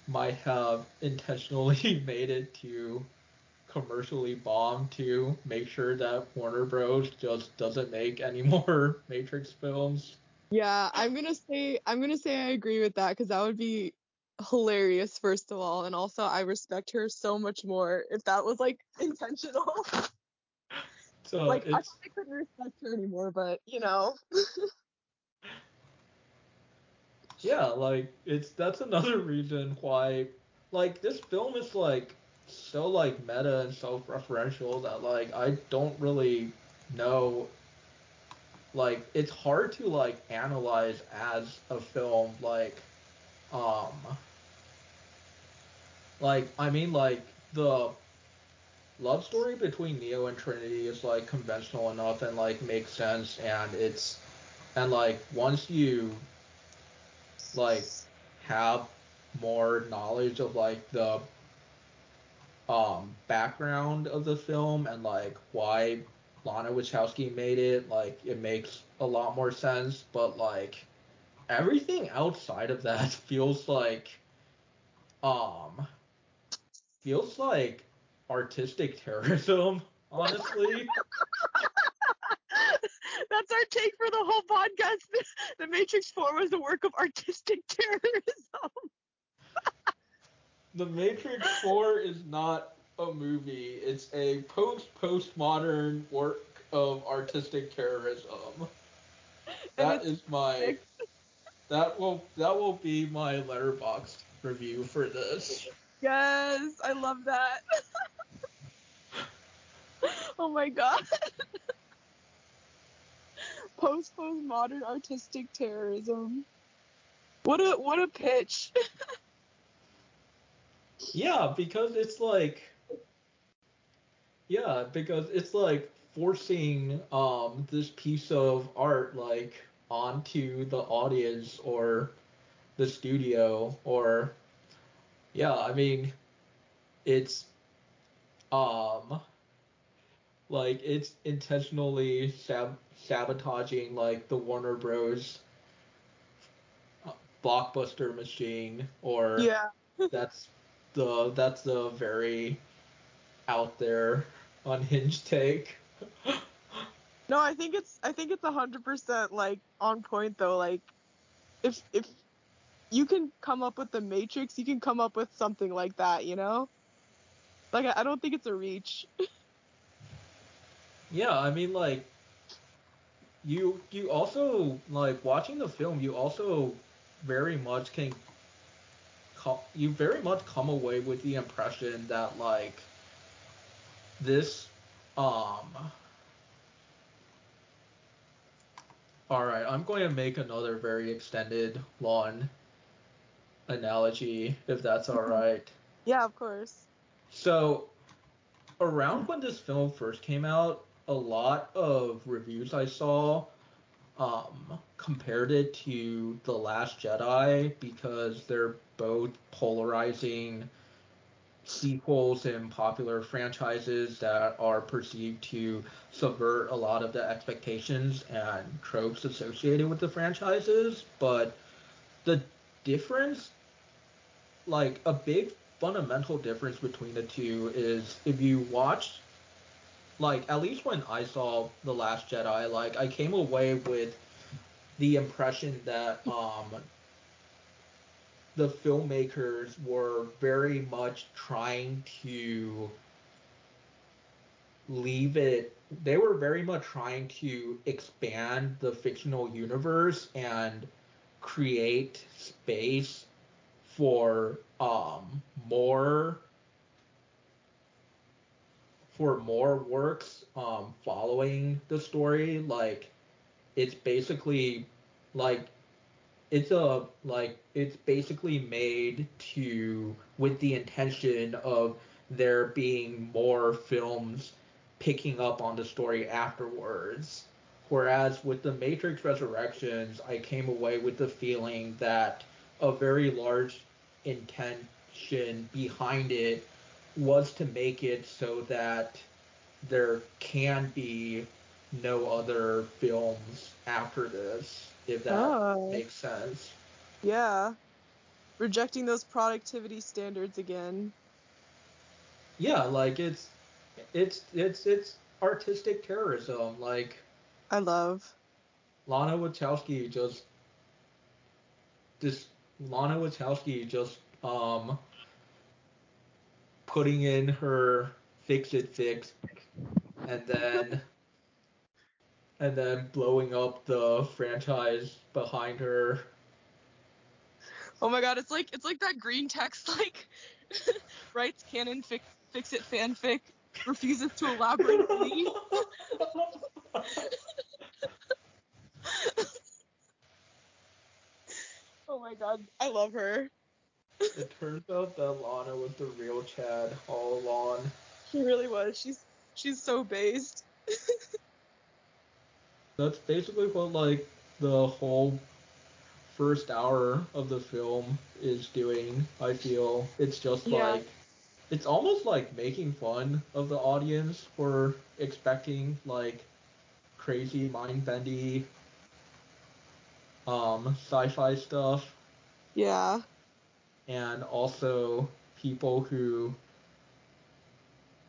might have intentionally <laughs> made it to commercially bomb to make sure that Warner Bros just doesn't make any <laughs> more Matrix films. Yeah, I'm gonna say I'm gonna say I agree with that because that would be hilarious first of all, and also I respect her so much more if that was like <laughs> intentional. So like I probably couldn't respect her anymore, but you know. Yeah, like it's that's another <laughs> reason why like this film is like so like meta and self-referential that like I don't really know like it's hard to like analyze as a film like um like I mean like the love story between Neo and Trinity is like conventional enough and like makes sense and it's and like once you like have more knowledge of like the um background of the film and like why Lana Wachowski made it, like it makes a lot more sense, but like everything outside of that <laughs> feels like um feels like artistic terrorism, <laughs> honestly. <laughs> Our take for the whole podcast. <laughs> The Matrix 4 was a work of artistic <laughs> terrorism. the Matrix 4 is not a movie. It's a post postmodern work of artistic terrorism. That is my that will that will be my Letterboxd review for this. Yes, I love that. <laughs> oh my god. Post postmodern artistic terrorism. What a what a pitch. <laughs> Yeah, because it's like Yeah, because it's like forcing um this piece of art like onto the audience or the studio or yeah, I mean it's um like it's intentionally sab- sabotaging like the Warner Bros blockbuster machine or Yeah. <laughs> that's the that's the very out there unhinged take. No, I think it's I think it's a hundred percent like on point though. Like if if you can come up with the Matrix, you can come up with something like that, you know? Like I, I don't think it's a reach. <laughs> yeah, I mean like you you also like watching the film you also very much can you very much come away with the impression that like this um all right i'm going to make another very extended lawn analogy if that's all right Yeah, of course. so around when this film first came out a lot of reviews i saw um, compared it to The Last Jedi because they're both polarizing sequels in popular franchises that are perceived to subvert a lot of the expectations and tropes associated with the franchises. But the difference, like a big fundamental difference between the two, is if you watch like at least when I saw The Last Jedi, like I came away with the impression that um the filmmakers were very much trying to leave it they were very much trying to expand the fictional universe and create space for um more for more works um following the story like it's basically like it's a like it's basically made to with the intention of there being more films picking up on the story afterwards. Whereas with the matrix resurrections i came away with the feeling that a very large intention behind it was to make it so that there can be no other films after this, if that Oh. makes sense. Yeah. Rejecting those productivity standards again. Yeah, like it's it's it's it's artistic terrorism. Like I love. Lana Wachowski just this Lana Wachowski just um putting in her fix it fix and then and then blowing up the franchise behind her Oh my god, it's like it's like that green text <laughs> like <laughs> writes canon fix fix it fanfic, refuses to elaborate leave. <laughs> Oh my god, I love her. It turns out that Lana was the real Chad all along. She really was. She's she's so based. That's basically what like the whole first hour of the film is doing. I feel it's just Yeah. like it's almost like making fun of the audience for expecting like crazy mind bendy um sci-fi stuff Yeah. And also people who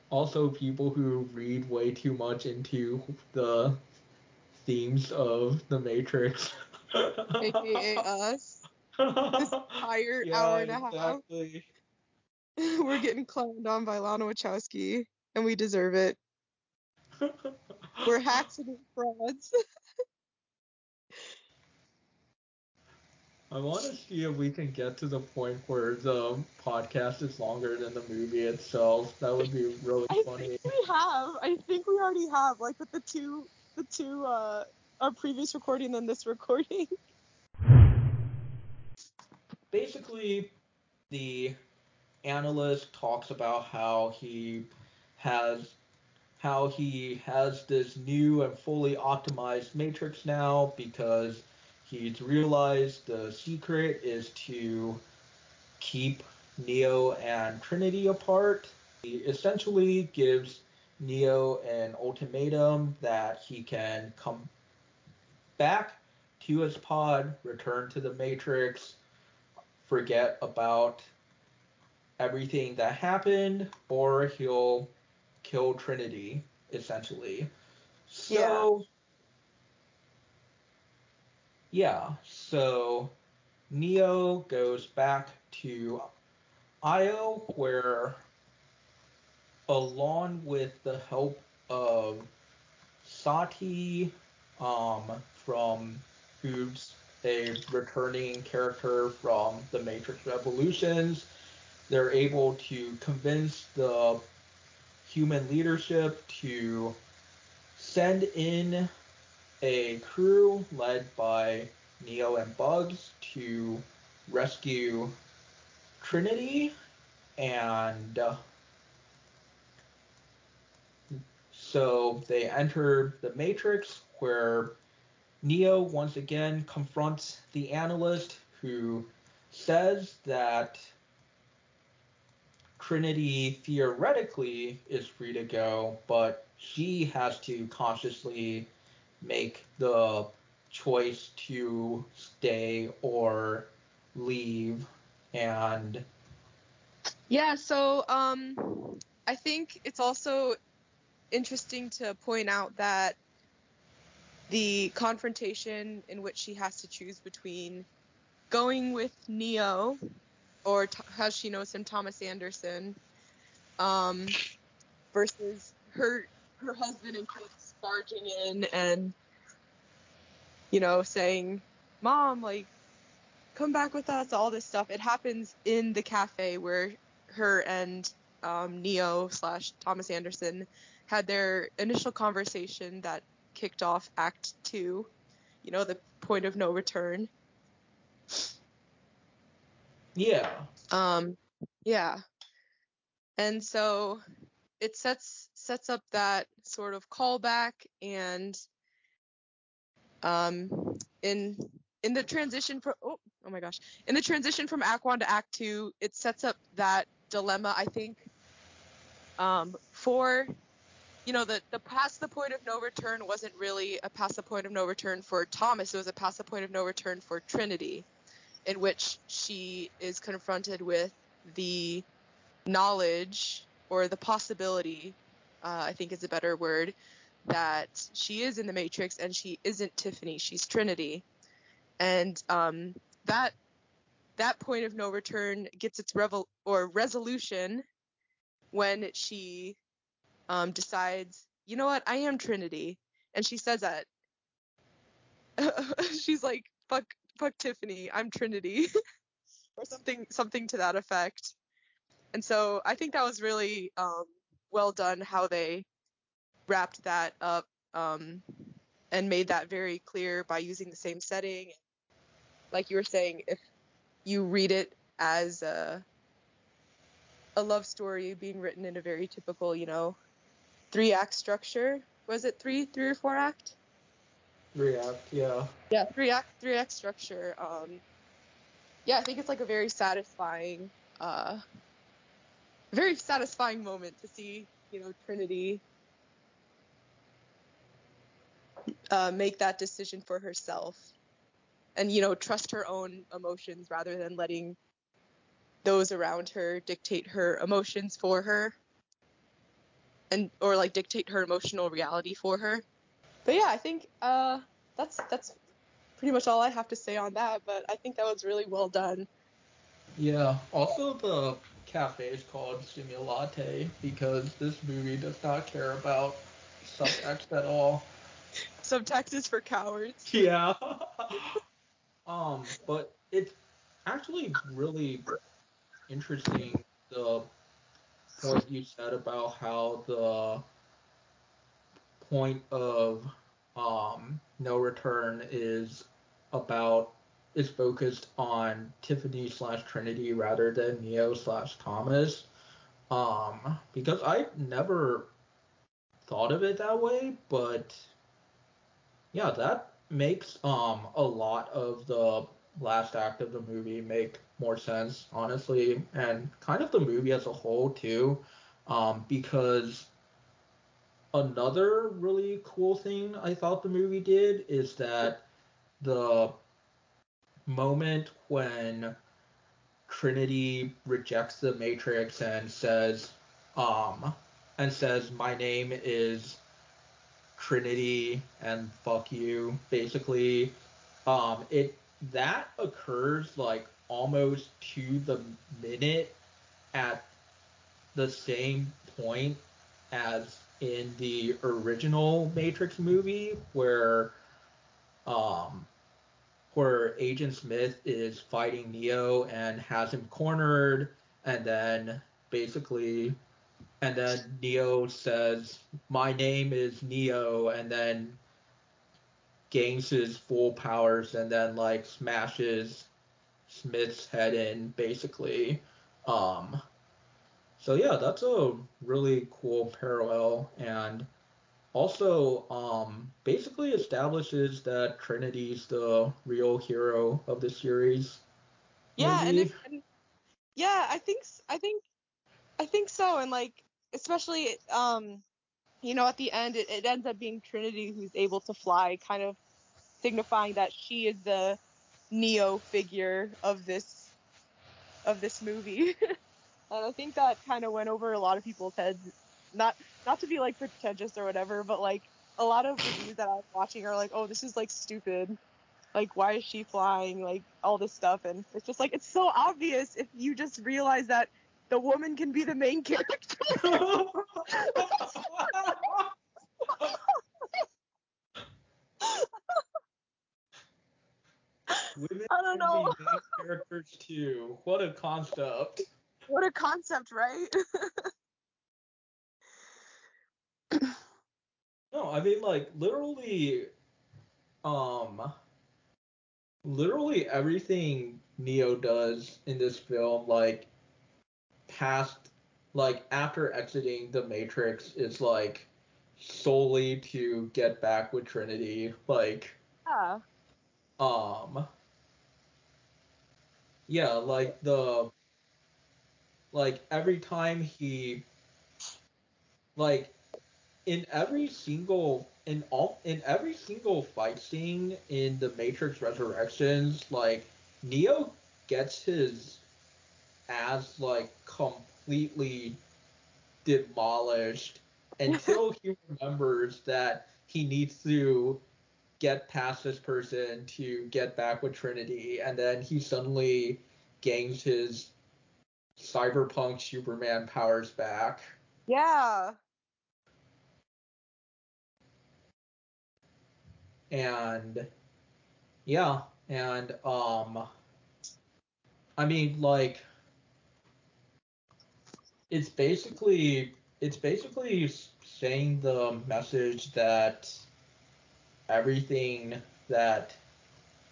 also people who read way too much into the themes of the Matrix. AKA us. This entire <laughs> yeah, hour and a half. <laughs> We're getting clowned on by Lana Wachowski, and we deserve it. <laughs> We're hacks and frauds. I want to see if we can get to the point where the podcast is longer than the movie itself. That would be really I funny. think we have. I think we already have, like with the two, the two, uh, our previous recording and this recording. <laughs> Basically, the analyst talks about how he has how he has this new and fully optimized matrix now because he's realized the secret is to keep Neo and Trinity apart. He essentially gives Neo an ultimatum that he can come back to his pod, return to the Matrix, forget about everything that happened, or he'll kill Trinity, essentially. So, yeah, so Neo goes back to Io, where, along with the help of Sati, um, from who's a returning character from the Matrix Revolutions, they're able to convince the human leadership to send in a crew led by Neo and Bugs to rescue Trinity and uh, so they enter the Matrix where Neo once again confronts the analyst who says that Trinity theoretically is free to go, but she has to consciously make the choice to stay or leave and yeah so um i think it's also interesting to point out that the confrontation in which she has to choose between going with neo or as she knows him thomas anderson um versus her her husband and kids barging in and you know saying mom like come back with us, all this stuff. It happens in the cafe where her and um, Neo slash Thomas Anderson had their initial conversation that kicked off Act Two. You know, the point of no return. Yeah. Um, yeah. And so it sets sets up that sort of callback and um in in the transition from oh, oh my gosh. In the transition from act one to act two it sets up that dilemma i think um, for you know the the past the point of no return wasn't really a past the point of no return for thomas it was a past the point of no return for trinity in which she is confronted with the knowledge or the possibility uh, i think is a better word that she is in the matrix and she isn't tiffany she's trinity and um, that that point of no return gets its revel or resolution when she um, decides, you know what, I am Trinity, and she says that. <laughs> She's like, fuck, fuck Tiffany, I'm Trinity, <laughs> or something, something to that effect. And so I think that was really um, well done how they wrapped that up um, and made that very clear by using the same setting like you were saying, if you read it as a a love story being written in a very typical, you know, three act structure. Was it three, three or four act? Three act, yeah. Yeah, three act, three act structure. Um, yeah, I think it's like a very satisfying, uh, very satisfying moment to see, you know, Trinity uh, make that decision for herself and you know trust her own emotions rather than letting those around her dictate her emotions for her and or like dictate her emotional reality for her. But yeah i think uh that's that's pretty much all i have to say on that but i think that was really well done. Yeah. Also the cafe is called Simulatte because this movie does not care about subtext at all. Subtext is for cowards. <laughs> Yeah. Um but it's actually really interesting the point you said about how the point of um, no return is about is focused on Tiffany slash Trinity rather than Neo slash Thomas. Um, because I never thought of it that way, but yeah, that makes um a lot of the last act of the movie make more sense, honestly, and kind of the movie as a whole too, um, because another really cool thing I thought the movie did is that the moment when Trinity rejects the Matrix and says, um, and says, "My name is Trinity and fuck you," basically, um, it that occurs like almost to the minute at the same point as in the original Matrix movie where um where Agent Smith is fighting Neo and has him cornered and then basically and then Neo says my name is Neo and then gains his full powers and then like smashes Smith's head in basically. Um so yeah, that's a really cool parallel and also um basically establishes that Trinity's the real hero of the series. Yeah, and, it, and yeah, I think I think I think so, and like especially um, you know, at the end it, it ends up being Trinity who's able to fly, kind of signifying that she is the Neo figure of this of this movie. <laughs> and I think that kind of went over a lot of people's heads. Not not to be like pretentious or whatever, but like a lot of reviews that I was watching are like, oh, this is like stupid. Like, why is she flying? Like all this stuff, and it's just like it's so obvious if you just realize that the woman can be the main character. Women <laughs> I don't can know. be main characters too. What a concept. What a concept, right? <laughs> No, I mean like literally um literally everything Neo does in this film like past like after exiting the Matrix is like solely to get back with Trinity. Like yeah. um yeah, like the like every time he like in every single in all in every single fight scene in the Matrix Resurrections, like Neo gets his ass like completely demolished until <laughs> he remembers that he needs to get past this person to get back with Trinity, and then he suddenly gains his cyberpunk Superman powers back. Yeah. And yeah, and um I mean like it's basically it's basically saying the message that everything that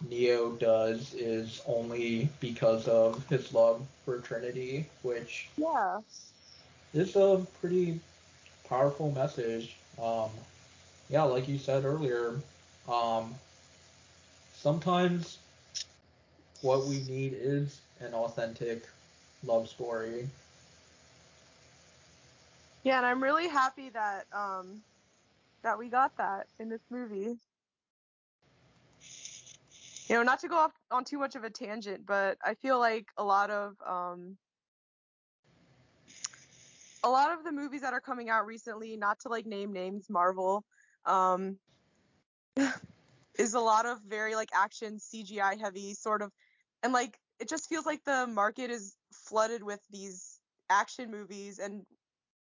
Neo does is only because of his love for Trinity, which Yeah. is a pretty powerful message. Um, yeah, like you said earlier, um, sometimes what we need is an authentic love story. Yeah, and I'm really happy that um that we got that in this movie. You know, not to go off on too much of a tangent, but I feel like a lot of um a lot of the movies that are coming out recently, not to like name names, Marvel, um <laughs> is a lot of very like action CGI heavy sort of and like it just feels like the market is flooded with these action movies and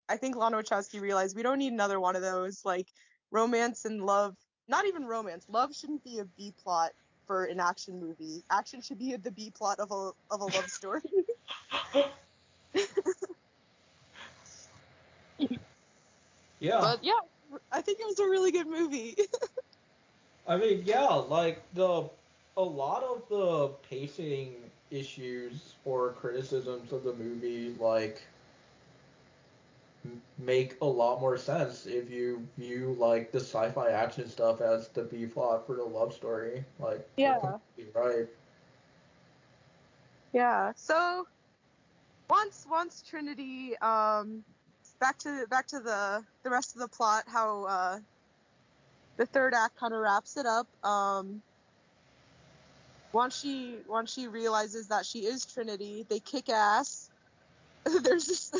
I think Lana Wachowski realized we don't need another one of those. Like romance and love, not even romance. Love shouldn't be a B plot for an action movie. Action should be the B plot of a of a love story. <laughs> Yeah, but yeah, I think it was a really good movie. <laughs> I mean, yeah, like the a lot of the pacing issues or criticisms of the movie, like make a lot more sense if you view like the sci-fi action stuff as the B plot for the love story. Like, yeah, right. Yeah. So once once Trinity, um, back to back to the the rest of the plot, how uh, the third act kind of wraps it up. Um, once she once she realizes that she is Trinity, they kick ass. <laughs> there's this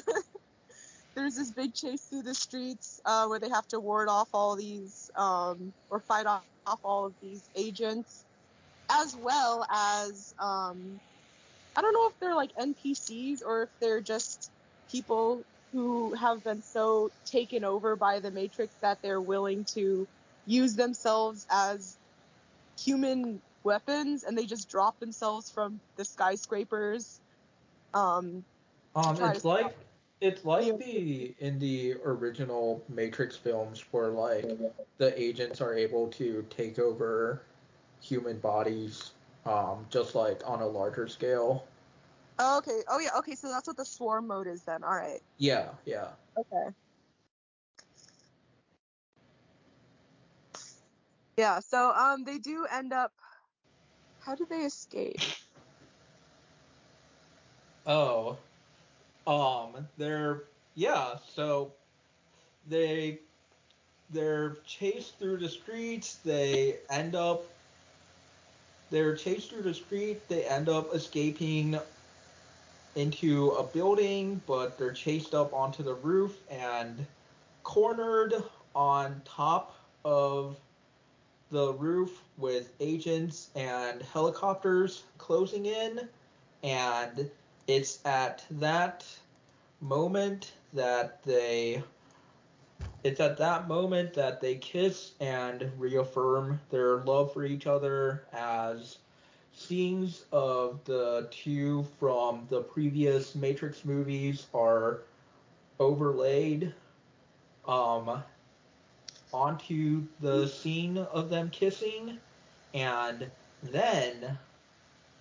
<laughs> there's this big chase through the streets uh, where they have to ward off all these um, or fight off, off all of these agents, as well as um, I don't know if they're like NPCs or if they're just people who have been so taken over by the Matrix that they're willing to use themselves as human weapons and they just drop themselves from the skyscrapers. Um, um it's like it's like the in the original Matrix films where like the agents are able to take over human bodies um just like on a larger scale. Oh, okay. Oh yeah, okay, so that's what the swarm mode is then. Alright. Yeah, yeah. Okay. Yeah, so um they do end up how do they escape? Oh. Um, they're yeah, so they they're chased through the streets, they end up they're chased through the street, they end up escaping into a building, but they're chased up onto the roof and cornered on top of the roof with agents and helicopters closing in and it's at that moment that they it's at that moment that they kiss and reaffirm their love for each other as scenes of the two from the previous Matrix movies are overlaid. Um, onto the scene of them kissing, and then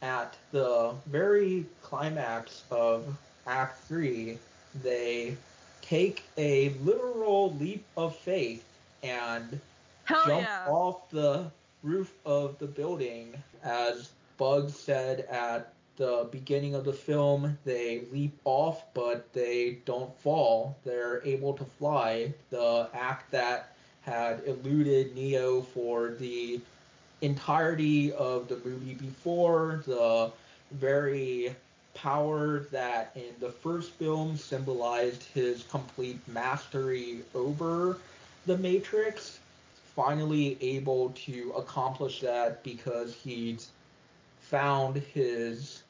at the very climax of Act 3, they take a literal leap of faith and Hell jump yeah. off the roof of the building. As Bugs said at the beginning of the film, they leap off, but they don't fall. They're able to fly. The act that had eluded Neo for the entirety of the movie before, the very power that in the first film symbolized his complete mastery over the Matrix, finally able to accomplish that because he's found his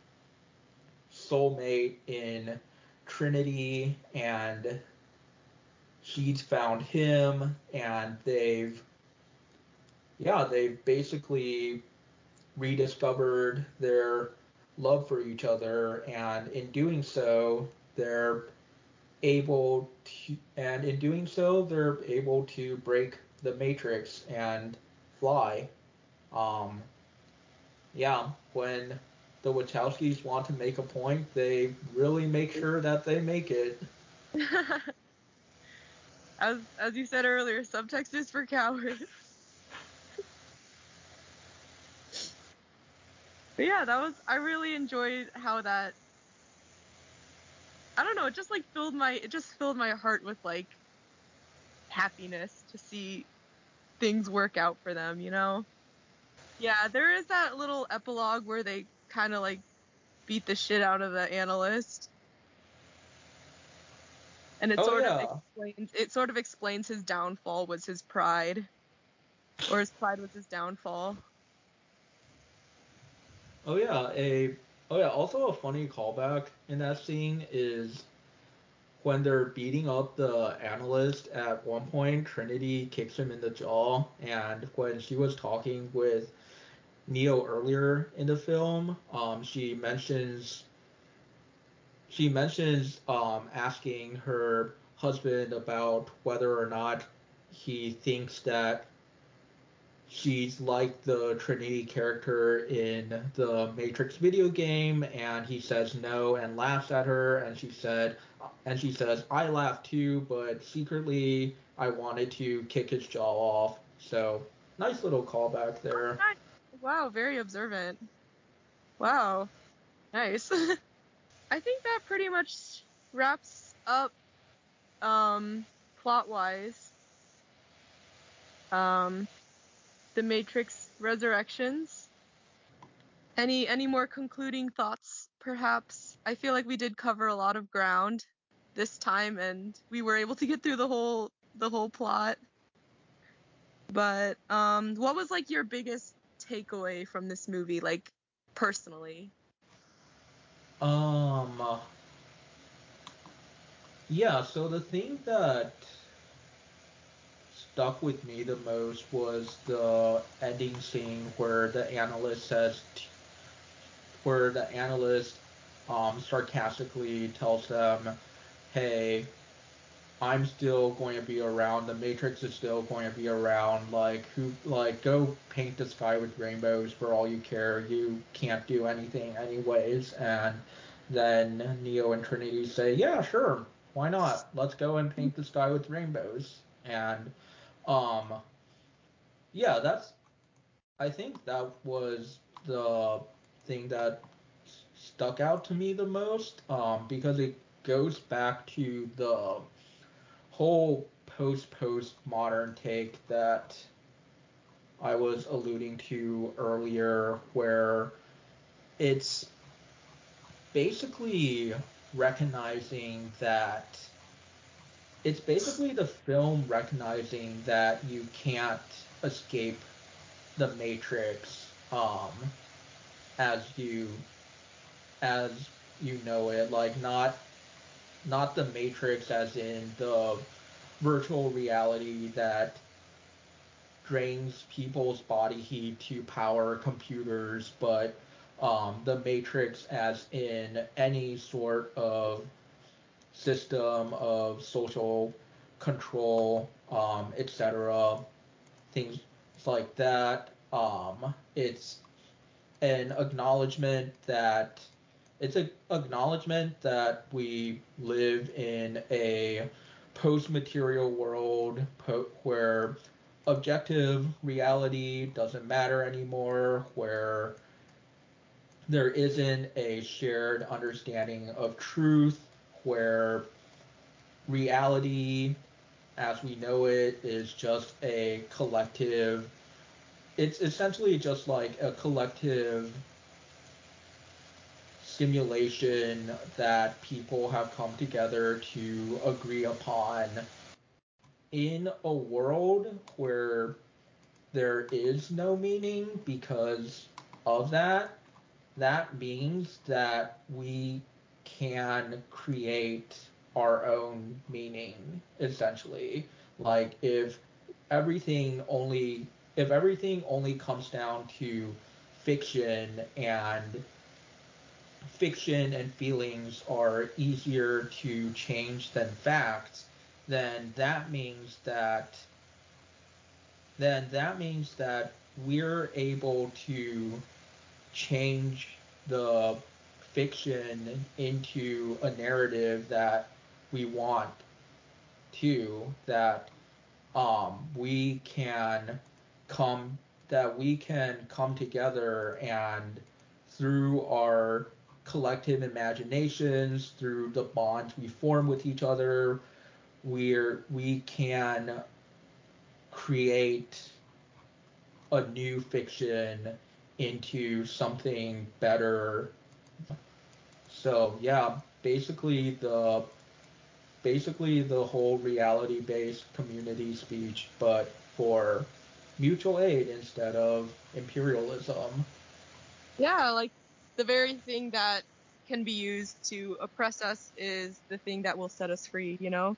soulmate in Trinity and she's found him and they've yeah, they've basically rediscovered their love for each other, and in doing so, they're able to, and in doing so, they're able to break the matrix and fly. Um, yeah, when the Wachowskis want to make a point, they really make sure that they make it. <laughs> as as you said earlier, subtext is for cowards. But yeah, that was I really enjoyed how that I don't know, it just like filled my it just filled my heart with like happiness to see things work out for them, you know? Yeah, there is that little epilogue where they kind of like beat the shit out of the analyst. And it oh, sort yeah. of explains it sort of explains his downfall was his pride. Or his pride was his downfall. Oh yeah, a oh yeah. Also, a funny callback in that scene is when they're beating up the analyst. At one point, Trinity kicks him in the jaw, and when she was talking with Neo earlier in the film, um, she mentions she mentions um, asking her husband about whether or not he thinks that she's like the Trinity character in the Matrix video game, and he says no and laughs at her, and she said, and she says, I laughed too, but secretly I wanted to kick his jaw off. So nice little callback there. Wow, very observant. Wow, nice. <laughs> I think that pretty much wraps up um, plot wise. Um, the Matrix Resurrections. Any any more concluding thoughts, perhaps? I feel like we did cover a lot of ground this time, and we were able to get through the whole the whole plot. But um, what was like your biggest takeaway from this movie, like personally? Um. Yeah. So the thing that stuck with me the most was the ending scene where the analyst says, where the analyst um, sarcastically tells them, "Hey, I'm still going to be around. The Matrix is still going to be around. Like who? Like go paint the sky with rainbows for all you care. You can't do anything anyways." And then Neo and Trinity say, "Yeah, sure. Why not? Let's go and paint the sky with rainbows." And um, yeah, that's. I think that was the thing that stuck out to me the most um, because it goes back to the whole post post modern take that I was alluding to earlier, where it's basically recognizing that it's basically the film recognizing that you can't escape the matrix um, as you as you know it. Like not not the matrix as in the virtual reality that drains people's body heat to power computers but um, the matrix as in any sort of system of social control, um, etc. Things like that. Um, it's an acknowledgement that it's an acknowledgement that we live in a post-material world po- where objective reality doesn't matter anymore, where there isn't a shared understanding of truth where reality as we know it is just a collective it's essentially just like a collective simulation that people have come together to agree upon in a world where there is no meaning because of that that means that we can create our own meaning essentially. Like if everything only if everything only comes down to fiction and fiction and feelings are easier to change than facts then that means that then that means that we're able to change the fiction into a narrative that we want to that um, we can come that we can come together and through our collective imaginations through the bonds we form with each other we're we can create a new fiction into something better so yeah, basically the basically the whole reality based community speech, but for mutual aid instead of imperialism. Yeah, like the very thing that can be used to oppress us is the thing that will set us free, you know?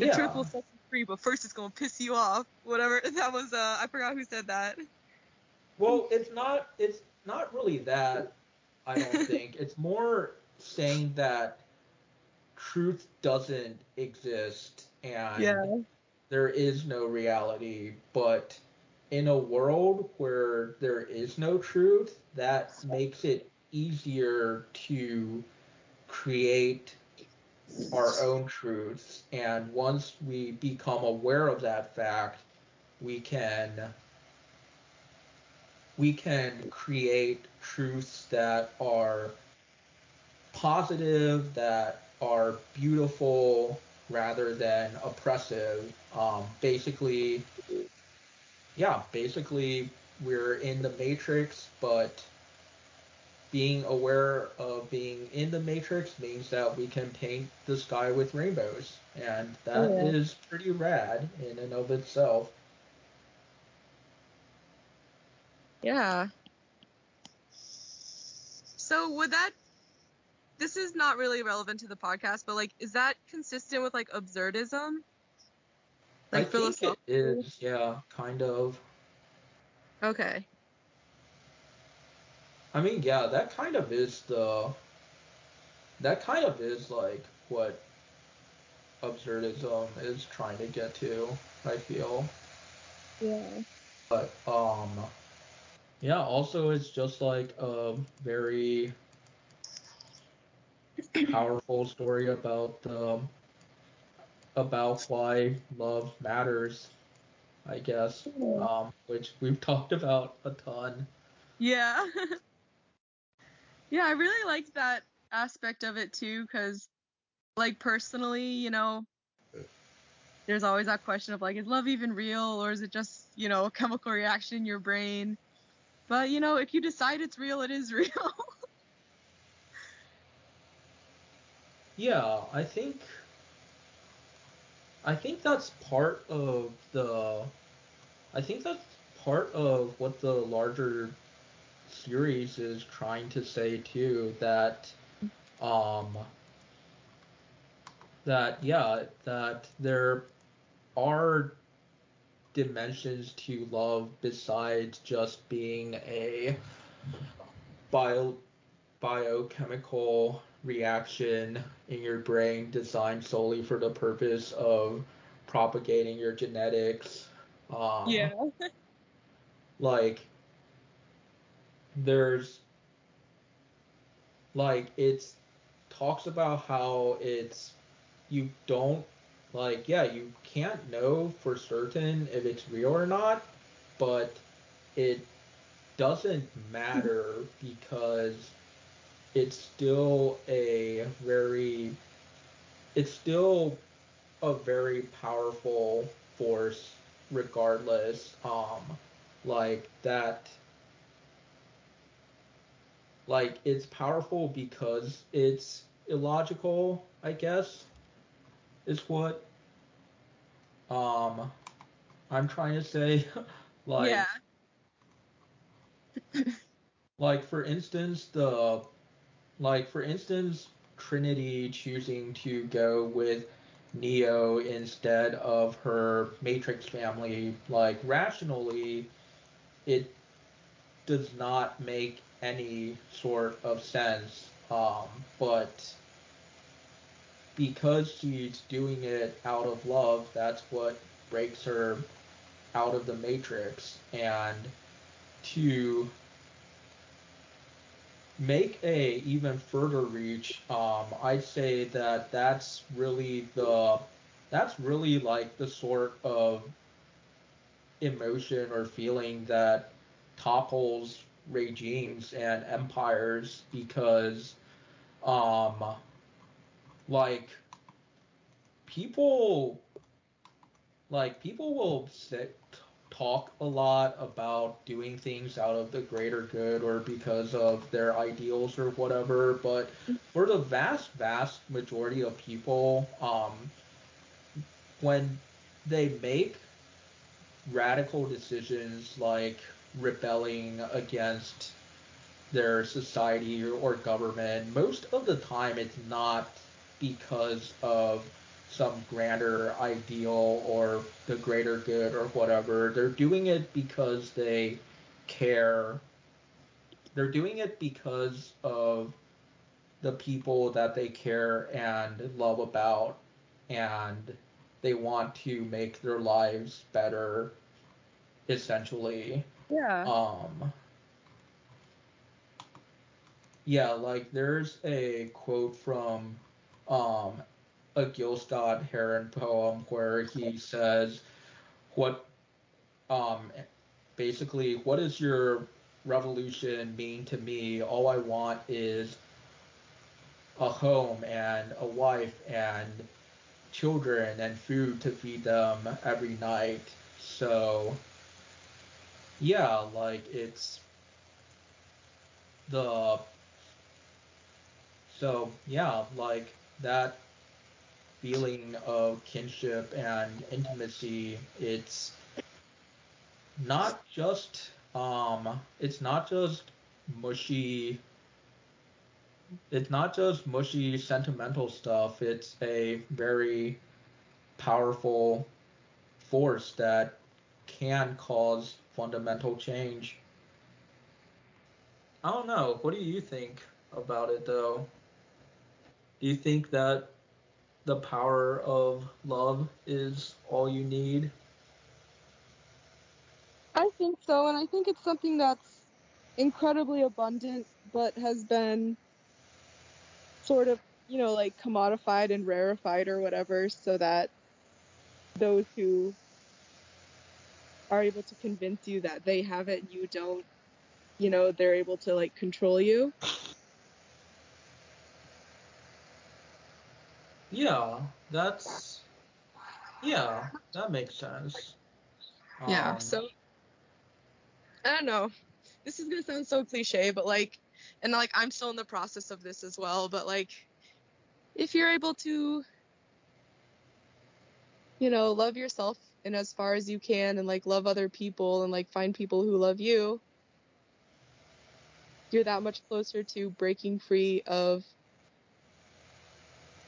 The yeah. truth will set you free, but first it's gonna piss you off. Whatever <laughs> that was uh I forgot who said that. Well, it's not it's not really that I don't <laughs> think. It's more saying that truth doesn't exist and Yeah. there is no reality, but in a world where there is no truth, that makes it easier to create our own truths. And once we become aware of that fact, we can we can create truths that are positive, that are beautiful rather than oppressive. Um, basically, yeah, basically we're in the matrix, but being aware of being in the matrix means that we can paint the sky with rainbows, and that oh, Yeah. is pretty rad in and of itself. Yeah. So would that this is not really relevant to the podcast, but like is that consistent with like absurdism? I Like think it philosophical? is, yeah, kind of. Okay. I mean, yeah, that kind of is the. That kind of is like what absurdism is trying to get to. I feel, Yeah. but um, yeah. Also, it's just like a very powerful story about um about why love matters. I guess, um, which we've <laughs> talked about a ton. Yeah. <laughs> yeah, I really liked that aspect of it too, because, like, personally, you know, there's always that question of, like, is love even real or is it just, you know, a chemical reaction in your brain? But, you know, if you decide it's real, it is <laughs> real. Yeah, I think I think that's part of the I think that's part of what the larger series is trying to say too that um that yeah that there are dimensions to love besides just being a bio biochemical reaction in your brain designed solely for the purpose of propagating your genetics. Um, Like, there's, like, it's talks about how it's, you don't, like, yeah, you can't know for certain if it's real or not, but it doesn't matter because it's still a very it's still a very powerful force regardless um like that like it's powerful because it's illogical i guess is what um i'm trying to say <laughs> like yeah. <laughs> like for instance the Like, for instance, Trinity choosing to go with Neo instead of her Matrix family, like, rationally, it does not make any sort of sense. Um, but because she's doing it out of love, that's what breaks her out of the Matrix. And to make a even further reach, um, I'd say that that's really the that's really like the sort of emotion or feeling that topples regimes and empires because um like people like people will sit talk a lot about doing things out of the greater good or because of their ideals or whatever but for the vast vast majority of people um when they make radical decisions like rebelling against their society or government most of the time it's not because of some grander ideal or the greater good or whatever. They're doing it because they care. They're doing it because of the people that they care and love about, and they want to make their lives better. essentially. Yeah. Um Yeah, like there's a quote from um a Gil Scott-Heron poem where he says what um basically what does your revolution mean to me? All I want is a home and a wife and children and food to feed them every night. So yeah, like it's the so yeah, like that feeling of kinship and intimacy, it's not just um it's not just mushy it's not just mushy sentimental stuff. It's a very powerful force that can cause fundamental change. I don't know. What do you think about it though? Do you think that the power of love is all you need? I think so, and I think it's something that's incredibly abundant, but has been sort of, you know, like commodified and rarefied or whatever, so that those who are able to convince you that they have it and you don't, you know, they're able to like control you. Yeah, that's yeah, that makes sense. Yeah. Um, So I don't know. This is gonna sound so cliche, but like, and like I'm still in the process of this as well. But like, if you're able to, you know, love yourself in as far as you can, and like love other people, and like find people who love you, you're that much closer to breaking free of,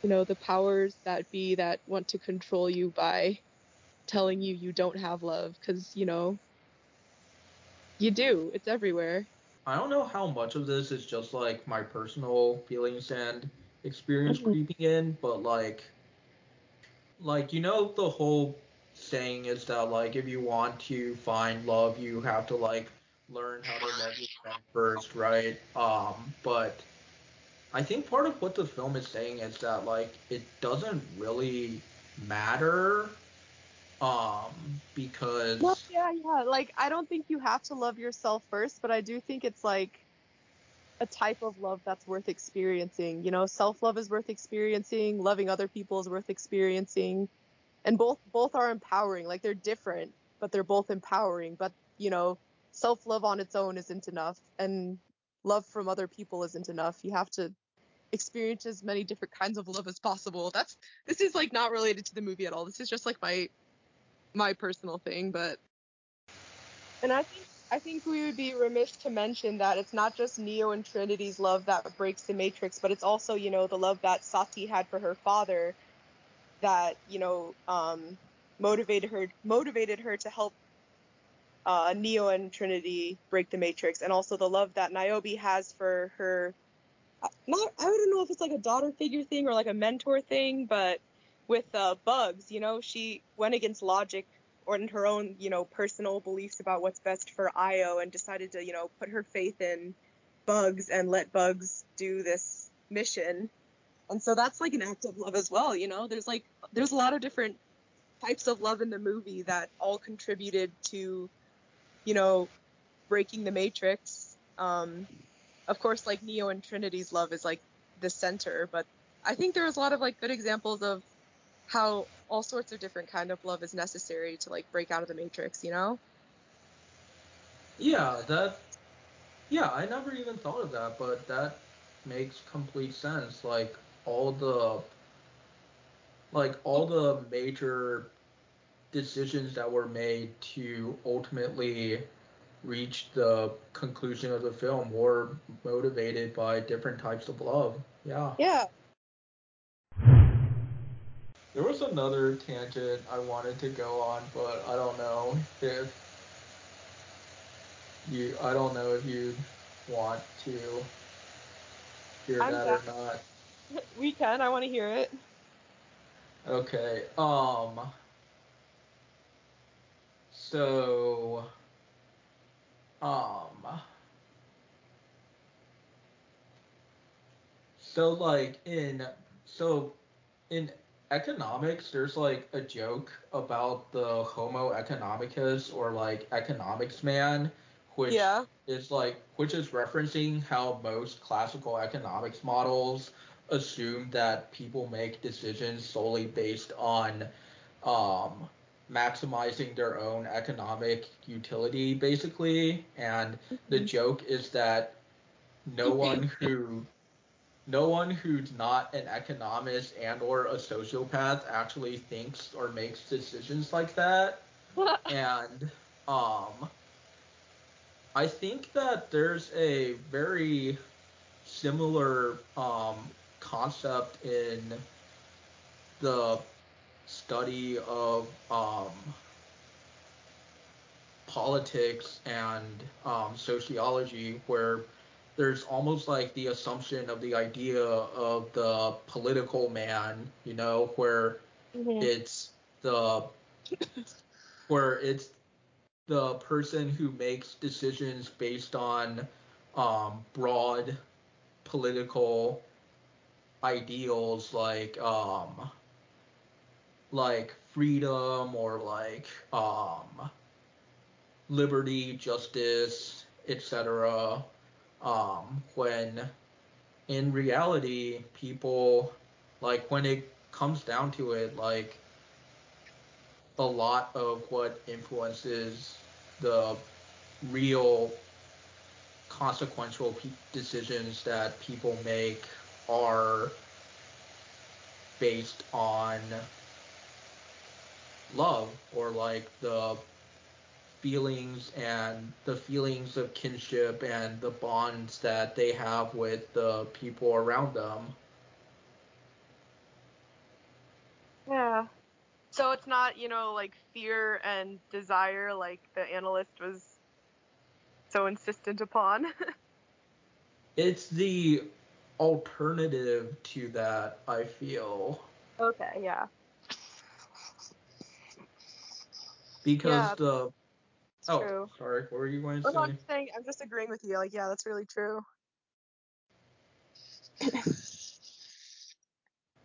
you know, the powers that be that want to control you by telling you you don't have love, because you know, you do. It's everywhere. I don't know how much of this is just like my personal feelings and experience Mhm. creeping in, but like like you know the whole saying is that like if you want to find love you have to like learn how to love yourself first, right? Um, but I think part of what the film is saying is that like it doesn't really matter um because well, yeah, yeah. Like, I don't think you have to love yourself first, but I do think it's like a type of love that's worth experiencing. You know, self-love is worth experiencing, loving other people is worth experiencing, and both both are empowering. Like they're different, but they're both empowering. But, you know, self-love on its own isn't enough, and love from other people isn't enough. You have to experience as many different kinds of love as possible. That's this is like not related to the movie at all. This is just like my my personal thing, but and I think I think we would be remiss to mention that it's not just Neo and Trinity's love that breaks the Matrix, but it's also you know the love that Sati had for her father that you know um, motivated her motivated her to help uh, Neo and Trinity break the Matrix, and also the love that Niobe has for her. uh, Not I don't know if it's like a daughter figure thing or like a mentor thing, but with uh, Bugs, you know, she went against logic or in her own, you know, personal beliefs about what's best for Io and decided to, you know, put her faith in Bugs and let Bugs do this mission. And so that's like an act of love as well, you know. There's like there's a lot of different types of love in the movie that all contributed to, you know, breaking the matrix. Um of course like Neo and Trinity's love is like the center, but I think there was a lot of like good examples of how all sorts of different kind of love is necessary to like break out of the matrix, you know? yeah, that yeah, I never even thought of that, but that makes complete sense. Like all the like all the major decisions that were made to ultimately reach the conclusion of the film were motivated by different types of love. Yeah. Yeah. There was another tangent I wanted to go on, but I don't know if you I don't know if you want to hear I'm that down. or not. <laughs> We can. I want to hear it. Okay. Um so um so like in so in economics there's like a joke about the homo economicus or like economics man which Yeah. is like which is referencing how most classical economics models assume that people make decisions solely based on um, maximizing their own economic utility basically. And the Mhm. joke is that no one who no one who's not an economist and or a sociopath actually thinks or makes decisions like that. And um I think that there's a very similar um concept in the study of um politics and um, sociology where there's almost like the assumption of the idea of the political man, you know, where Mhm. it's the where it's the person who makes decisions based on um, broad political ideals like um, like freedom or like um, liberty, justice, etc. Um, when in reality, people like when it comes down to it, like a lot of what influences the real consequential decisions that people make are based on love or like the feelings and the feelings of kinship and the bonds that they have with the people around them. Yeah. So it's not, you know, like fear and desire like the analyst was so insistent upon. <laughs> It's the alternative to that, I feel. okay, yeah. Because Yeah, the Oh, true. sorry, what were you going to I'm say? saying, I'm just agreeing with you. Like, yeah, that's really true. <coughs>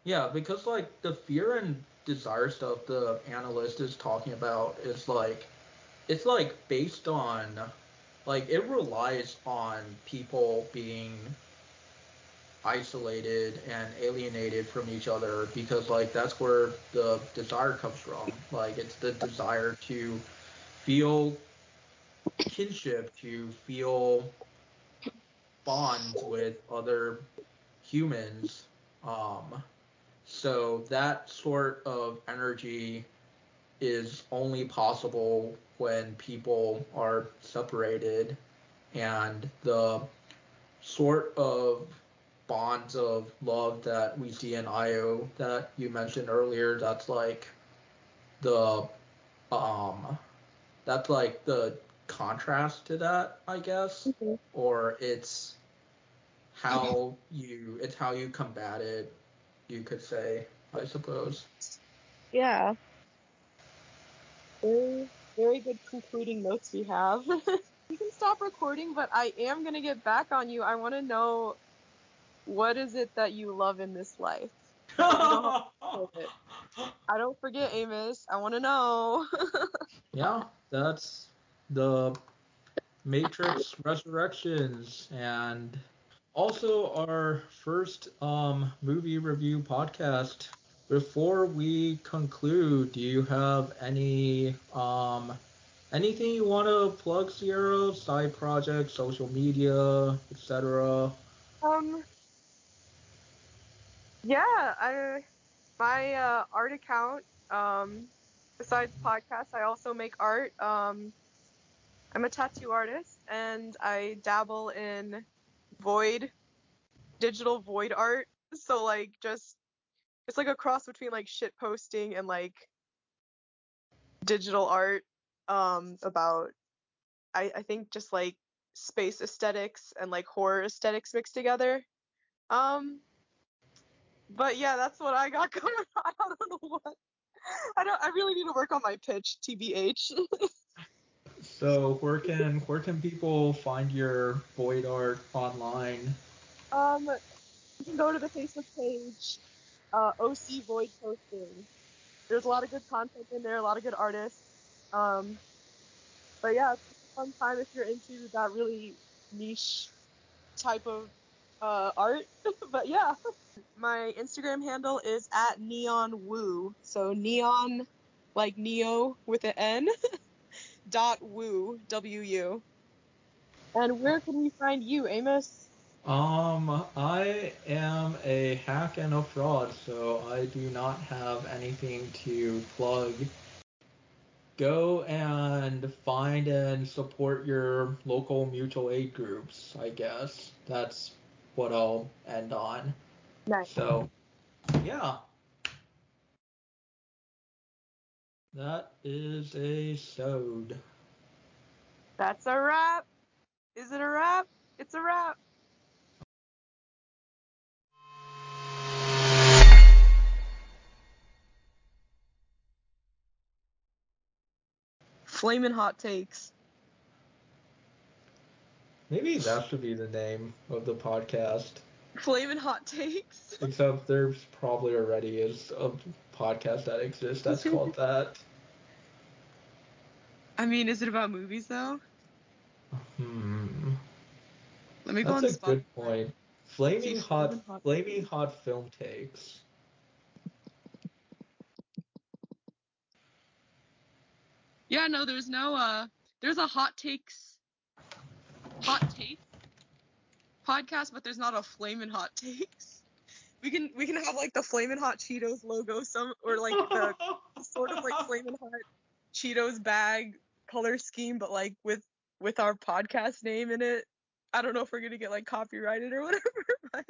Yeah, because like the fear and desire stuff the analyst is talking about is like it's like based on like it relies on people being isolated and alienated from each other because like that's where the desire comes from. Like it's the desire to feel kinship, to feel bonds with other humans. Um, so that sort of energy is only possible when people are separated and the sort of bonds of love that we see in IO that you mentioned earlier that's like the um that's like the contrast to that I guess Mhm. or it's how you it's how you combat it you could say I suppose Yeah. Very, very good concluding notes we have. <laughs> you can stop recording, but I am gonna get back on you. I want to know what is it that you love in this life. You don't have to <laughs> say it. I don't forget, Amos. I want to know. <laughs> yeah that's the Matrix Resurrections and also our first um, movie review podcast. Before we conclude, do you have any um, anything you want to plug, Sierra? Side projects, social media, etc. um, yeah, I my uh, art account. Um, besides podcasts, I also make art. Um, I'm a tattoo artist, and I dabble in void digital void art. So like just it's like a cross between like shit posting and like digital art um about I, I think just like space aesthetics and like horror aesthetics mixed together. Um but yeah, that's what I got <laughs> going on. I don't know what I don't. I really need to work on my pitch, tbh. so where can where can people find your void art online? Um, you can go to the Facebook page, uh, OC Void Posting. There's a lot of good content in there, a lot of good artists. Um, but yeah, it's a fun time if you're into that really niche type of uh, art. <laughs> but yeah, my Instagram handle is at neon woo. So neon, like neo with an N, <laughs> dot woo w u. And where can we find you, Amos? Um, I am a hack and a fraud, so I do not have anything to plug. Go and find and support your local mutual aid groups, I guess. That's what I'll end on. Nice. So, yeah. That is a sewed. That's a wrap. Is it a wrap? It's a wrap. Flaming hot takes. Maybe that should be the name of the podcast. Flamin' hot takes. Except there's probably already is a podcast that exists that's called <laughs> that. I mean, is it about movies though? Hmm. Let me go That's on a Spotify. good point. Flaming hot, Hot flaming hot film takes. Yeah, no, there's no uh there's a hot takes hot take podcast, but there's not a flamin' hot takes. We can we can have like the flamin' hot Cheetos logo some or like the <laughs> sort of like flamin' hot Cheetos bag color scheme, but like with with our podcast name in it. I don't know if we're gonna get like copyrighted or whatever, <laughs> but